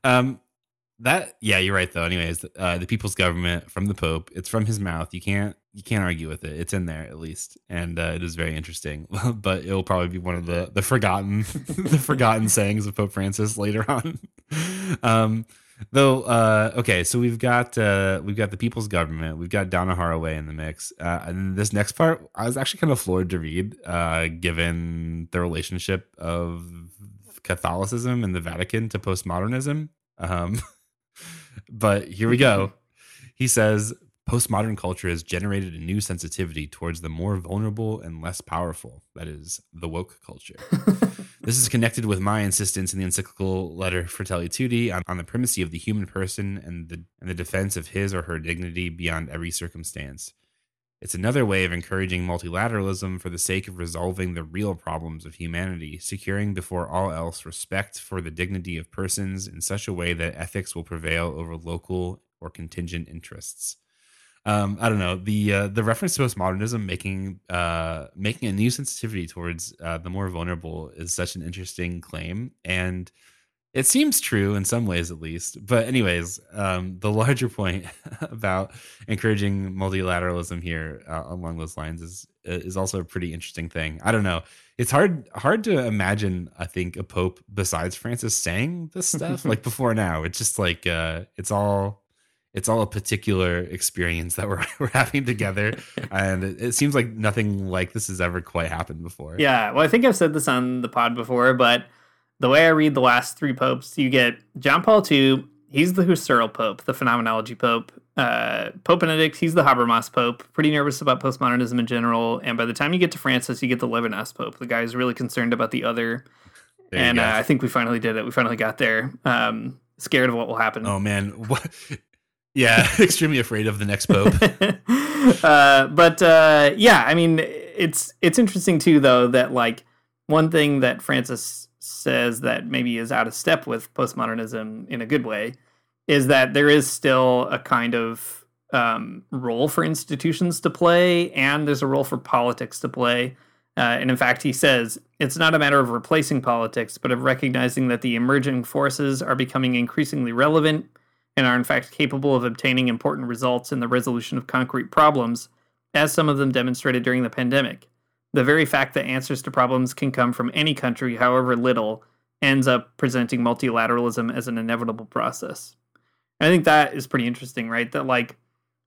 Um, that yeah, you're right though. Anyways, uh, the people's government from the Pope. It's from his mouth. You can't you can't argue with it. It's in there at least, and uh, it is very interesting. (laughs) but it will probably be one of the the forgotten the forgotten sayings of Pope Francis later on. um, though, uh, okay, so we've got uh, we've got the people's government. We've got Donna Haraway in the mix, uh, and this next part I was actually kind of floored to read, uh, given the relationship of Catholicism and the Vatican to postmodernism. Um, (laughs) but here we go. (laughs) He says postmodern culture has generated a new sensitivity towards the more vulnerable and less powerful, that is, the woke culture. (laughs) this is connected with my insistence in the encyclical letter Fratelli Tutti on, on the primacy of the human person and the, and the defense of his or her dignity beyond every circumstance. It's another way of encouraging multilateralism for the sake of resolving the real problems of humanity, securing before all else respect for the dignity of persons in such a way that ethics will prevail over local or contingent interests. Um, I don't know the uh, the reference to postmodernism making uh, making a new sensitivity towards uh, the more vulnerable is such an interesting claim, and it seems true in some ways at least but anyways um, the larger point (laughs) about encouraging multilateralism here uh, along those lines is is also a pretty interesting thing. I don't know it's hard hard to imagine i think a pope besides francis saying this stuff (laughs) like before now. It's just like uh, it's all it's all a particular experience that we're, (laughs) we're having together and it, it seems like nothing like this has ever quite happened before Yeah, well, I think I've said this on the pod before, but the way I read the last three popes, you get John Paul II, he's the Husserl Pope, the phenomenology Pope. Uh, pope Benedict, he's the Habermas Pope, pretty nervous about postmodernism in general. And by the time you get to Francis, you get the Levinas Pope, the guy who's really concerned about the other. There and uh, I think we finally did it. We finally got there. Um, scared of what will happen. oh man (laughs) what yeah (laughs) extremely afraid of the next pope (laughs) uh, but uh, yeah, I mean, it's it's interesting too, though, that like one thing that Francis says that maybe is out of step with postmodernism in a good way is that there is still a kind of um, role for institutions to play, and there's a role for politics to play. Uh, and in fact, he says it's not a matter of replacing politics, but of recognizing that the emerging forces are becoming increasingly relevant and are in fact capable of obtaining important results in the resolution of concrete problems, as some of them demonstrated during the pandemic. The very fact that answers to problems can come from any country, however little, ends up presenting multilateralism as an inevitable process. I think that is pretty interesting, right? That, like,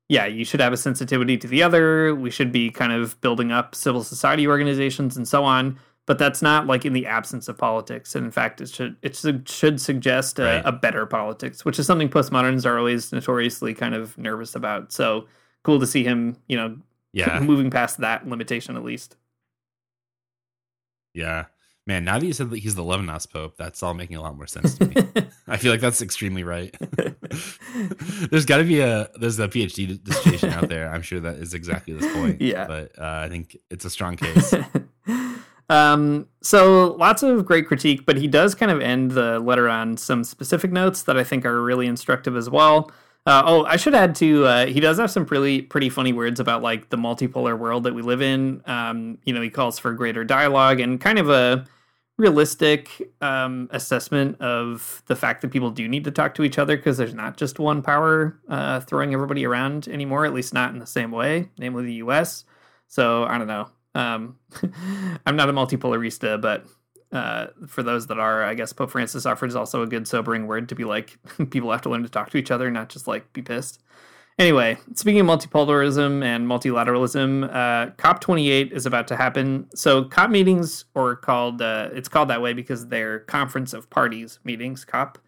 yeah, you should have a sensitivity to the other. We should be kind of building up civil society organizations and so on. But that's not like in the absence of politics. And in fact, it should it should, suggest a, Right. a better politics, which is something postmoderns are always notoriously kind of nervous about. So cool to see him, you know, yeah (laughs) moving past that limitation at least. yeah man now that you said that he's the levinas pope that's all making a lot more sense to me (laughs) i feel like that's extremely right (laughs) there's got to be a there's a phd dissertation out there i'm sure that is exactly this point Yeah. but uh, i think it's a strong case um, so lots of great critique, but he does kind of end the letter on some specific notes that I think are really instructive as well. Uh, oh, I should add too. Uh, he does have some pretty pretty funny words about like the multipolar world that we live in. Um, you know, he calls for greater dialogue and kind of a realistic um, assessment of the fact that people do need to talk to each other because there's not just one power uh, throwing everybody around anymore. At least not in the same way, namely the U.S. So I don't know. Um, (laughs) I'm not a multipolarista, but uh, for those that are, I guess Pope Francis offers also a good sobering word to be like, (laughs) people have to learn to talk to each other, not just like be pissed. Anyway, speaking of multipolarism and multilateralism, uh, COP28 is about to happen. So COP meetings, or called, uh, it's called that way because they're Conference of Parties meetings, COP.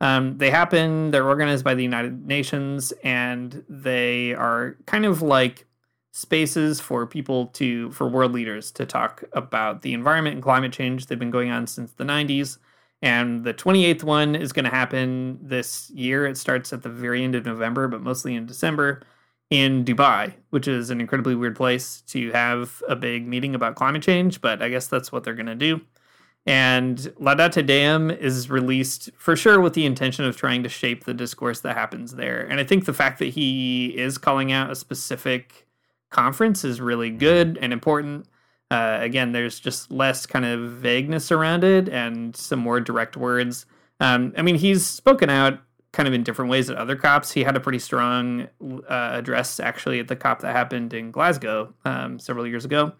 Um, they happen, they're organized by the United Nations, and they are kind of like spaces for people to for world leaders to talk about the environment and climate change they've been going on since the 90s and the 28th one is going to happen this year. It starts at the very end of november but mostly in december in dubai which is an incredibly weird place to have a big meeting about climate change but i guess that's what they're going to do. And Laudate Deum is released for sure with the intention of trying to shape the discourse that happens there. And I think the fact that he is calling out a specific conference is really good and important. Uh, again, there's just less kind of vagueness around it and some more direct words. Um, I mean, he's spoken out kind of in different ways at other cops. He had a pretty strong uh, address actually at the cop that happened in Glasgow um, several years ago.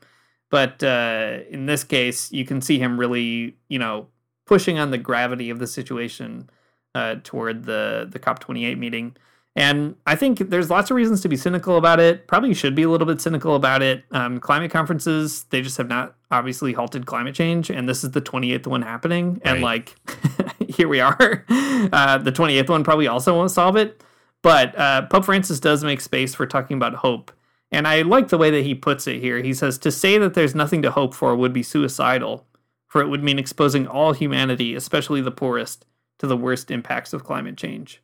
But uh, in this case, you can see him really, you know, pushing on the gravity of the situation uh, toward the the COP28 meeting. And I think there's lots of reasons to be cynical about it. Probably should be a little bit cynical about it. Um, climate conferences, they just have not obviously halted climate change. And this is the 28th one happening. And like, (laughs) here we are. Uh, the 28th one probably also won't solve it. But uh, Pope Francis does make space for talking about hope. And I like the way that he puts it here. He says, To say that there's nothing to hope for would be suicidal, for it would mean exposing all humanity, especially the poorest, to the worst impacts of climate change.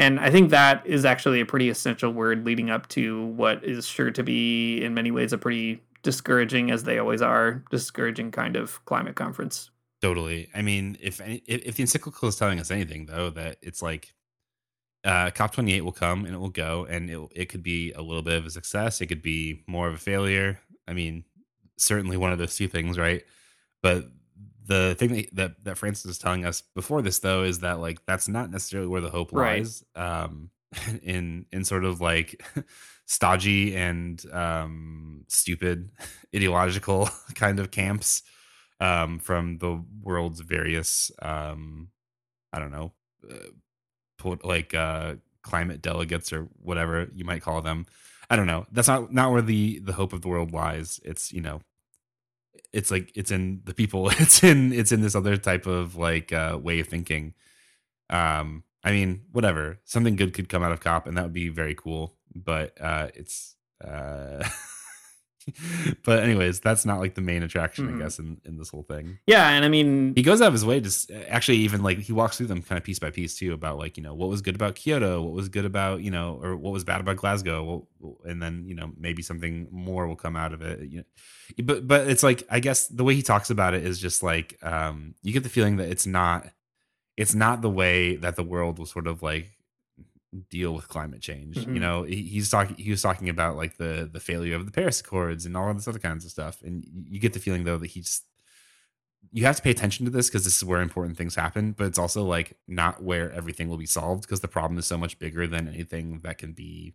And I think that is actually a pretty essential word leading up to what is sure to be, in many ways, a pretty discouraging, as they always are, discouraging kind of climate conference. Totally. I mean, if if, if the encyclical is telling us anything, though, that it's like uh, COP28 will come and it will go, and it it could be a little bit of a success. It could be more of a failure. I mean, certainly one of those two things, right? But the thing that, that, Francis is telling us before this though is that like that's not necessarily where the hope lies. Right. Um, (laughs) in in sort of like (laughs) stodgy and um, stupid (laughs) ideological kind of camps um, from the world's various um, I don't know uh, like uh, climate delegates or whatever you might call them. I don't know. That's not not where the the hope of the world lies. It's you know it's like it's in the people (laughs) it's in it's in this other type of like uh way of thinking. Um i mean whatever. Something good could come out of cop and that would be very cool but uh it's uh (laughs) (laughs) but anyways, that's not like the main attraction, mm-hmm. I guess, in, in this whole thing. Yeah, and I mean, he goes out of his way to actually even like he walks through them kind of piece by piece too about like you know what was good about Kyoto, what was good about you know, or what was bad about Glasgow, and then you know maybe something more will come out of it. You know, but but it's like I guess the way he talks about it is just like um you get the feeling that it's not it's not the way that the world was sort of like deal with climate change. Mm-hmm. You know, he, he's talking he was talking about like the the failure of the Paris Accords and all of this other kinds of stuff. And you get the feeling though that he's you have to pay attention to this because this is where important things happen, but it's also like not where everything will be solved because the problem is so much bigger than anything that can be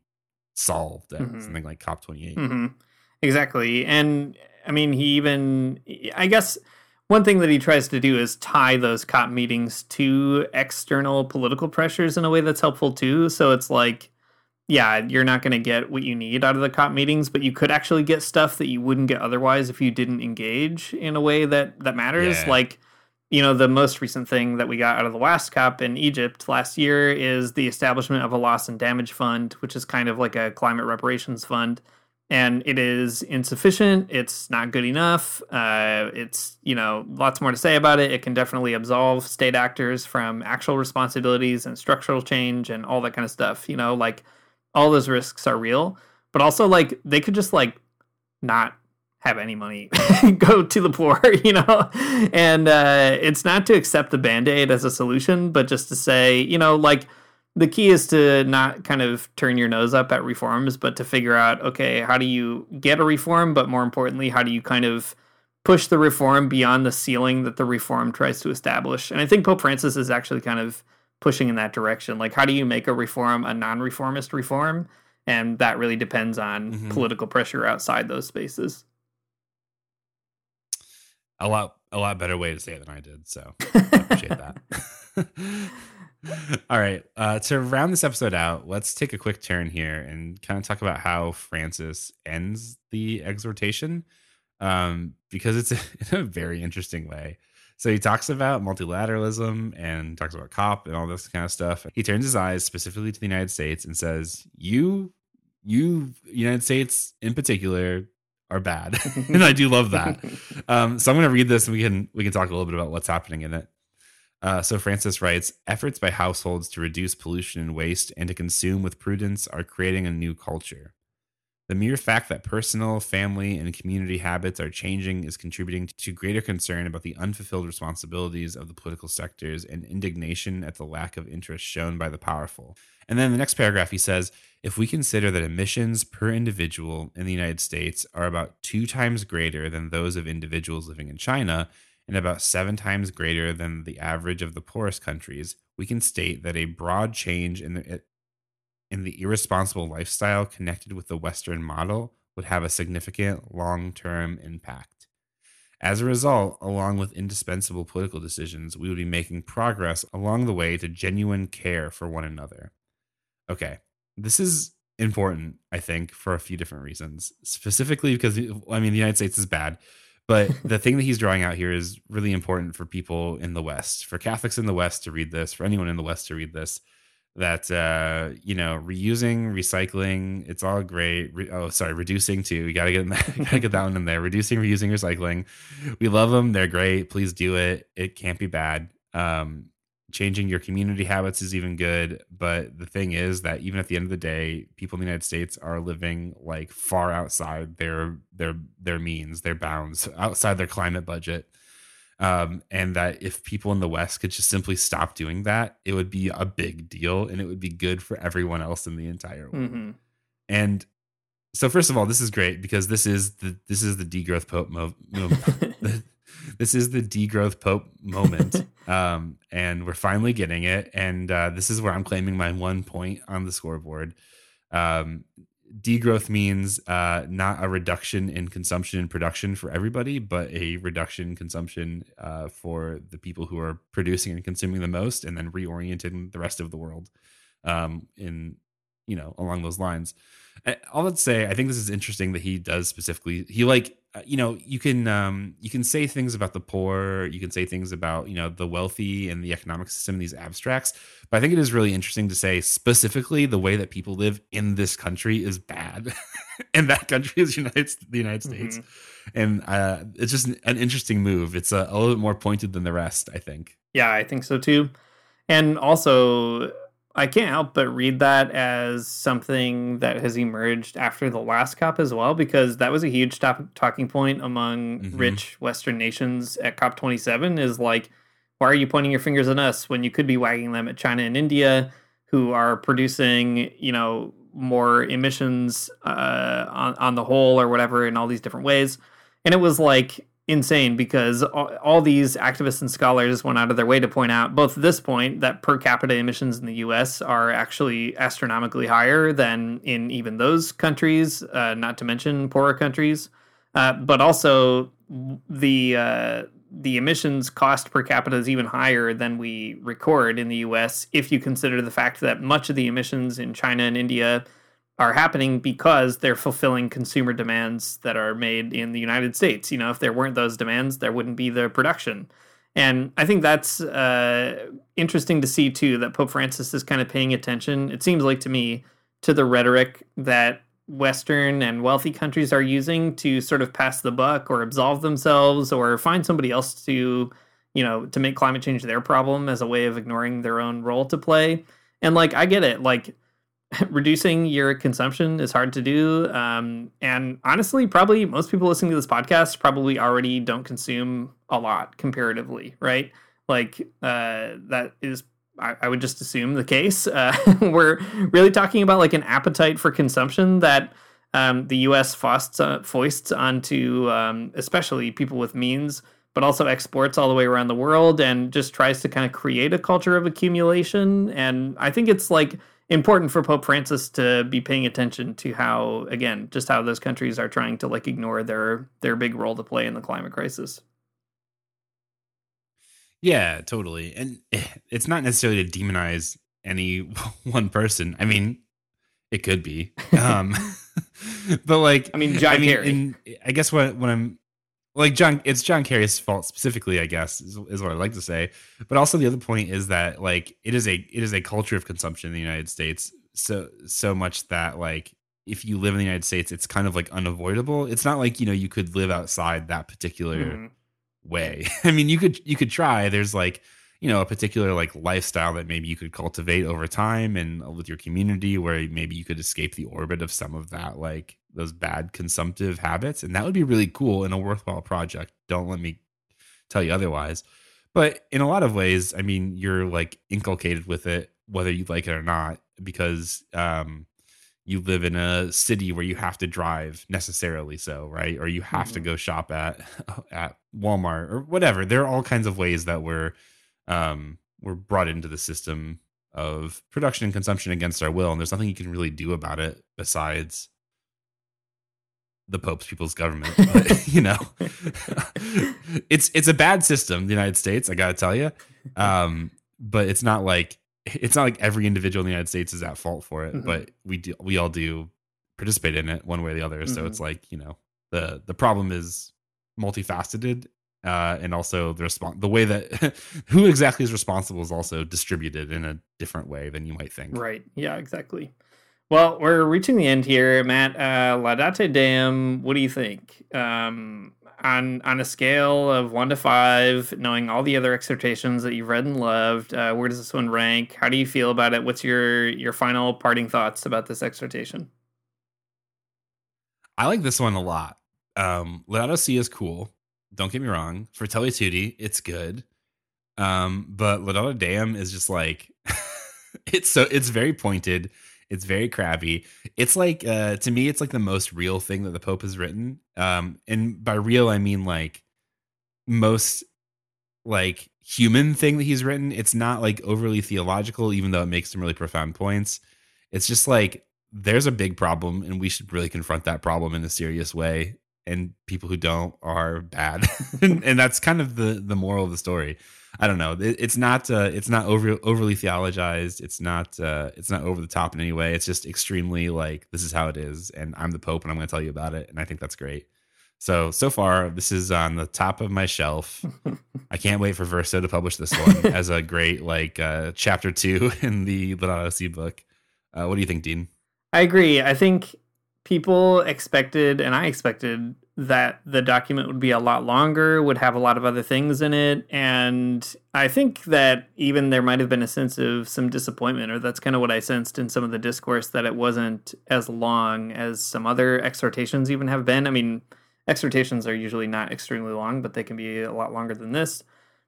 solved at mm-hmm. something like COP28. Mm-hmm. Exactly. And I mean, he even, I guess, one thing that he tries to do is tie those COP meetings to external political pressures in a way that's helpful too. So it's like, yeah, you're not going to get what you need out of the COP meetings, but you could actually get stuff that you wouldn't get otherwise if you didn't engage in a way that that matters. Yeah. Like, you know, the most recent thing that we got out of the last COP in Egypt last year is the establishment of a loss and damage fund, which is kind of like a climate reparations fund and it is insufficient. It's not good enough. Uh, it's you know lots more to say about it. It can definitely absolve state actors from actual responsibilities and structural change and all that kind of stuff. You know, like all those risks are real, but also like they could just like not have any money (laughs) go to the poor, (laughs) you know? And uh, it's not to accept the band aid as a solution, but just to say, you know, like the key is to not kind of turn your nose up at reforms, but to figure out, okay, how do you get a reform? But more importantly, how do you kind of push the reform beyond the ceiling that the reform tries to establish? And I think Pope Francis is actually kind of pushing in that direction. Like, how do you make a reform a non reformist reform? And that really depends on mm-hmm. political pressure outside those spaces. A lot, a lot better way to say it than I did. So (laughs) I appreciate that. (laughs) (laughs) All right. Uh, to round this episode out, let's take a quick turn here and kind of talk about how Francis ends the exhortation um, because it's a, (laughs) in a very interesting way. So he talks about multilateralism and talks about COP and all this kind of stuff. He turns his eyes specifically to the United States and says, "You, you, United States in particular, are bad," (laughs) and I do love that. Um, so I'm going to read this and we can we can talk a little bit about what's happening in it. Uh, so Francis writes efforts by households to reduce pollution and waste and to consume with prudence are creating a new culture. The mere fact that personal, family, and community habits are changing is contributing to greater concern about the unfulfilled responsibilities of the political sectors and indignation at the lack of interest shown by the powerful. And then the next paragraph, he says if we consider that emissions per individual in the United States are about two times greater than those of individuals living in China, and about seven times greater than the average of the poorest countries, we can state that a broad change in the in the irresponsible lifestyle connected with the Western model would have a significant long term impact. As a result, along with indispensable political decisions, we would be making progress along the way to genuine care for one another. Okay, this is important, I think, for a few different reasons. Specifically, because, I mean, the United States is bad, but (laughs) the thing that he's drawing out here is really important for people in the West, for Catholics in the West to read this, for anyone in the West to read this that uh you know reusing recycling it's all great. Re- oh sorry reducing too. We gotta get that, (laughs) gotta get that one in there. Reducing reusing recycling. We love them. They're great. Please do it. It can't be bad. Um changing your community habits is even good but the thing is that even at the end of the day people in the united states are living like far outside their their their means their bounds outside their climate budget um, and that if people in the West could just simply stop doing that, it would be a big deal and it would be good for everyone else in the entire world. Mm-hmm. And so, first of all, this is great because this is the this is the degrowth pope mo- (laughs) mo- this is the degrowth pope moment, (laughs) um, and we're finally getting it. And uh, this is where I'm claiming my one point on the scoreboard. Um, degrowth means uh, not a reduction in consumption and production for everybody, but a reduction in consumption uh, for the people who are producing and consuming the most, and then reorienting the rest of the world um, in you know along those lines. All that to say, I think this is interesting that he does specifically. He like you know you can um, you can say things about the poor, you can say things about you know the wealthy and the economic system, in these abstracts. But I think it is really interesting to say specifically the way that people live in this country is bad, (laughs) and that country is United the United States, mm-hmm. and uh, it's just an, an, interesting move. It's a, a little bit more pointed than the rest, I think. Yeah, I think so too, and also I can't help but read that as something that has emerged after the last COP as well, because that was a huge top, talking point among mm-hmm. rich Western nations at COP27 is like, why are you pointing your fingers at us when you could be wagging them at China and India, who are producing, you know, more emissions uh, on, on the whole or whatever in all these different ways? And it was like, insane because all, all, these activists and scholars went out of their way to point out both this point that per capita emissions in the US are actually astronomically higher than in even those countries, uh, not to mention poorer countries, uh, but also the uh, the emissions cost per capita is even higher than we record in the US if you consider the fact that much of the emissions in China and India are happening because they're fulfilling consumer demands that are made in the United States. You know, if there weren't those demands, there wouldn't be the production. And I think that's uh, interesting to see too that Pope Francis is kind of paying attention, it seems like to me, to the rhetoric that Western and wealthy countries are using to sort of pass the buck or absolve themselves or find somebody else to, you know, to make climate change their problem as a way of ignoring their own role to play. And like, I get it. Like, (laughs) reducing your consumption is hard to do. Um, and honestly, probably most people listening to this podcast probably already don't consume a lot comparatively, right? Like uh, that is, I, I, would just assume the case. (laughs) Uh, we're really talking about like an appetite for consumption that um, the U.S. foists, uh, foists onto, um, especially people with means. But also exports all the way around the world and just tries to kind of create a culture of accumulation. And I think it's like important for Pope Francis to be paying attention to how, again, just how those countries are trying to like ignore their their big role to play in the climate crisis. Yeah, totally. And (laughs) it's not necessarily to demonize any (laughs) one person. I mean, it could be. (laughs) Um, but like, I mean, John I mean. I guess what what I'm like John it's John Kerry's fault specifically, I guess, is, is what I like to say. But also the other point is that like it is a it is a culture of consumption in the United States. So so much that like if you live in the United States, it's kind of like unavoidable. It's not like, you know, you could live outside that particular mm-hmm. way. (laughs) I mean, you could you could try. There's like, you know, a particular like lifestyle that maybe you could cultivate over time and with your community where maybe you could escape the orbit of some of that like those bad consumptive habits, and that would be really cool and a worthwhile project. Don't let me tell you otherwise. But in a lot of ways, I mean, you're like inculcated with it, whether you like it or not, because um, you live in a city where you have to drive necessarily so, right? Or you have to Mhm. go shop at (laughs) at Walmart or whatever. There are all kinds of ways that we're um, we're brought into the system of production and consumption against our will, and there's nothing you can really do about it besides the Pope's people's government. (laughs) But, (laughs) you know, (laughs) it's it's a bad system, the United States. I got to tell you, um, but it's not like it's not like every individual in the United States is at fault for it. Mhm. But we do we all do participate in it one way or the other. So Mhm. it's like you know the the problem is multifaceted. Uh, and also the response, the way that (laughs) who exactly is responsible is also distributed in a different way than you might think. Right. Yeah, exactly. Well, we're reaching the end here, Matt. Uh, Laudate Deum. What do you think? Um, on on a scale of one to five, knowing all the other exhortations that you've read and loved, uh, where does this one rank? How do you feel about it? What's your your final parting thoughts about this exhortation? I like this one a lot. Um, Laudato Si is cool. Don't get me wrong. Fratelli Tutti, it's good. Um, but Laudate Deum is just like (laughs) it's so it's very pointed. It's very crabby. It's like uh to me, it's like the most real thing that the Pope has written. Um, and by real I mean like most like human thing that he's written. It's not like overly theological, even though it makes some really profound points. It's just like there's a big problem, and we should really confront that problem in a serious way. And people who don't are bad, (laughs) and, and that's kind of the the moral of the story. I don't know. It, it's not uh, it's not over overly theologized. It's not uh, it's not over the top in any way. It's just extremely like this is how it is, and I'm the Pope, and I'm going to tell you about it. And I think that's great. So so far, this is on the top of my shelf. (laughs) I can't wait for Verso to publish this one (laughs) as a great like uh, chapter two in the Laudato book. Uh, what do you think, Dean? I agree. I think people expected, and I expected, that the document would be a lot longer, would have a lot of other things in it. And I think that even there might have been a sense of some disappointment, or that's kind of what I sensed in some of the discourse, that it wasn't as long as some other exhortations even have been. I mean, exhortations are usually not extremely long, but they can be a lot longer than this.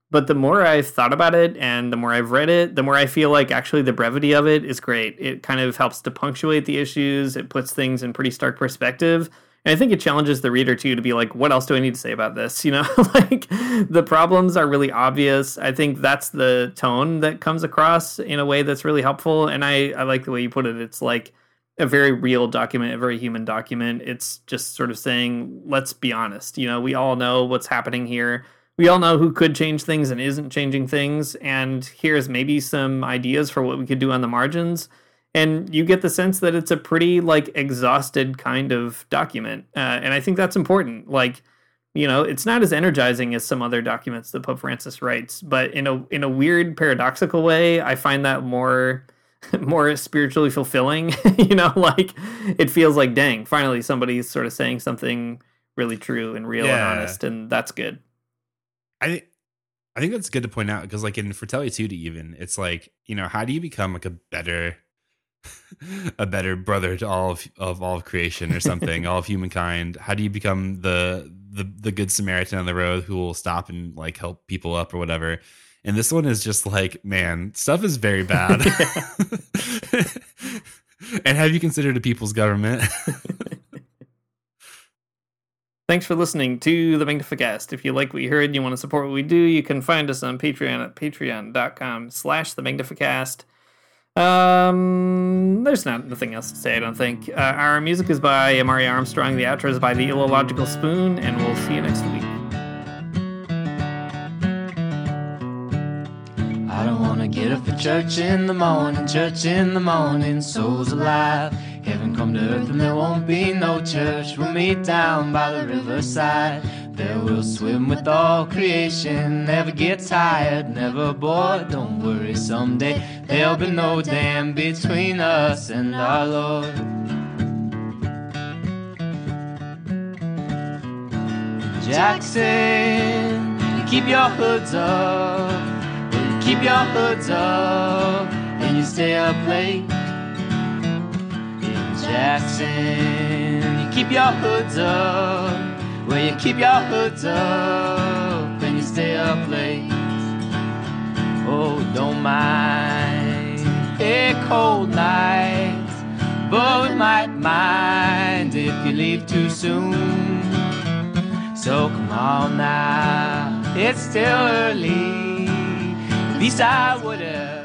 But the more I've thought about it and the more I've read it, the more I feel like actually the brevity of it is great. It kind of helps to punctuate the issues, it puts things in pretty stark perspective. And I think it challenges the reader too to be like, what else do I need to say about this? (laughs) You know, (laughs) like the problems are really obvious. I think that's the tone that comes across in a way that's really helpful. And I, I like the way you put it. It's like a very real document, a very human document. It's just sort of saying, let's be honest. You know, we all know what's happening here we all know who could change things and isn't changing things and here's maybe some ideas for what we could do on the margins. And you get the sense that it's a pretty like exhausted kind of document uh, and i think that's important. Like you know it's not as energizing as some other documents that pope francis writes but in a in a weird paradoxical way i find that more (laughs) more spiritually fulfilling. (laughs) You know like it feels like dang finally somebody's sort of saying something really true and real Yeah. and honest and that's good I think I think that's good to point out because like in Fratelli Tutti even it's like you know how do you become like a better (laughs) a better brother to all of, of all of creation or something all of (laughs) humankind? How do you become the the the good Samaritan on the road who will stop and like help people up or whatever? And this one is just like man stuff is very bad. (laughs) And have you considered a people's government Thanks for listening to the Magnificast. If you like what you heard and you want to support what we do, you can find us on Patreon at patreon.com slash the Magnificast. Um, there's not nothing else to say, I don't think. Uh, our music is by Amari Armstrong. The outro is by The Illogical Spoon, and we'll see you next week. I don't wanna get up for church in the morning, church in the morning, souls alive. Heaven come to earth and there won't be no church. We'll meet down by the riverside. There we'll swim with all creation. Never get tired, never bored. Don't worry, someday there'll be no dam between us and our Lord. Jackson, keep your hoods up. Keep your hoods up and you stay up late. Jackson. You keep your hoods up. Well, you keep your hoods up and you stay up late. Oh, don't mind a cold night, but we might mind if you leave too soon. So come on now, it's still early. At least I would have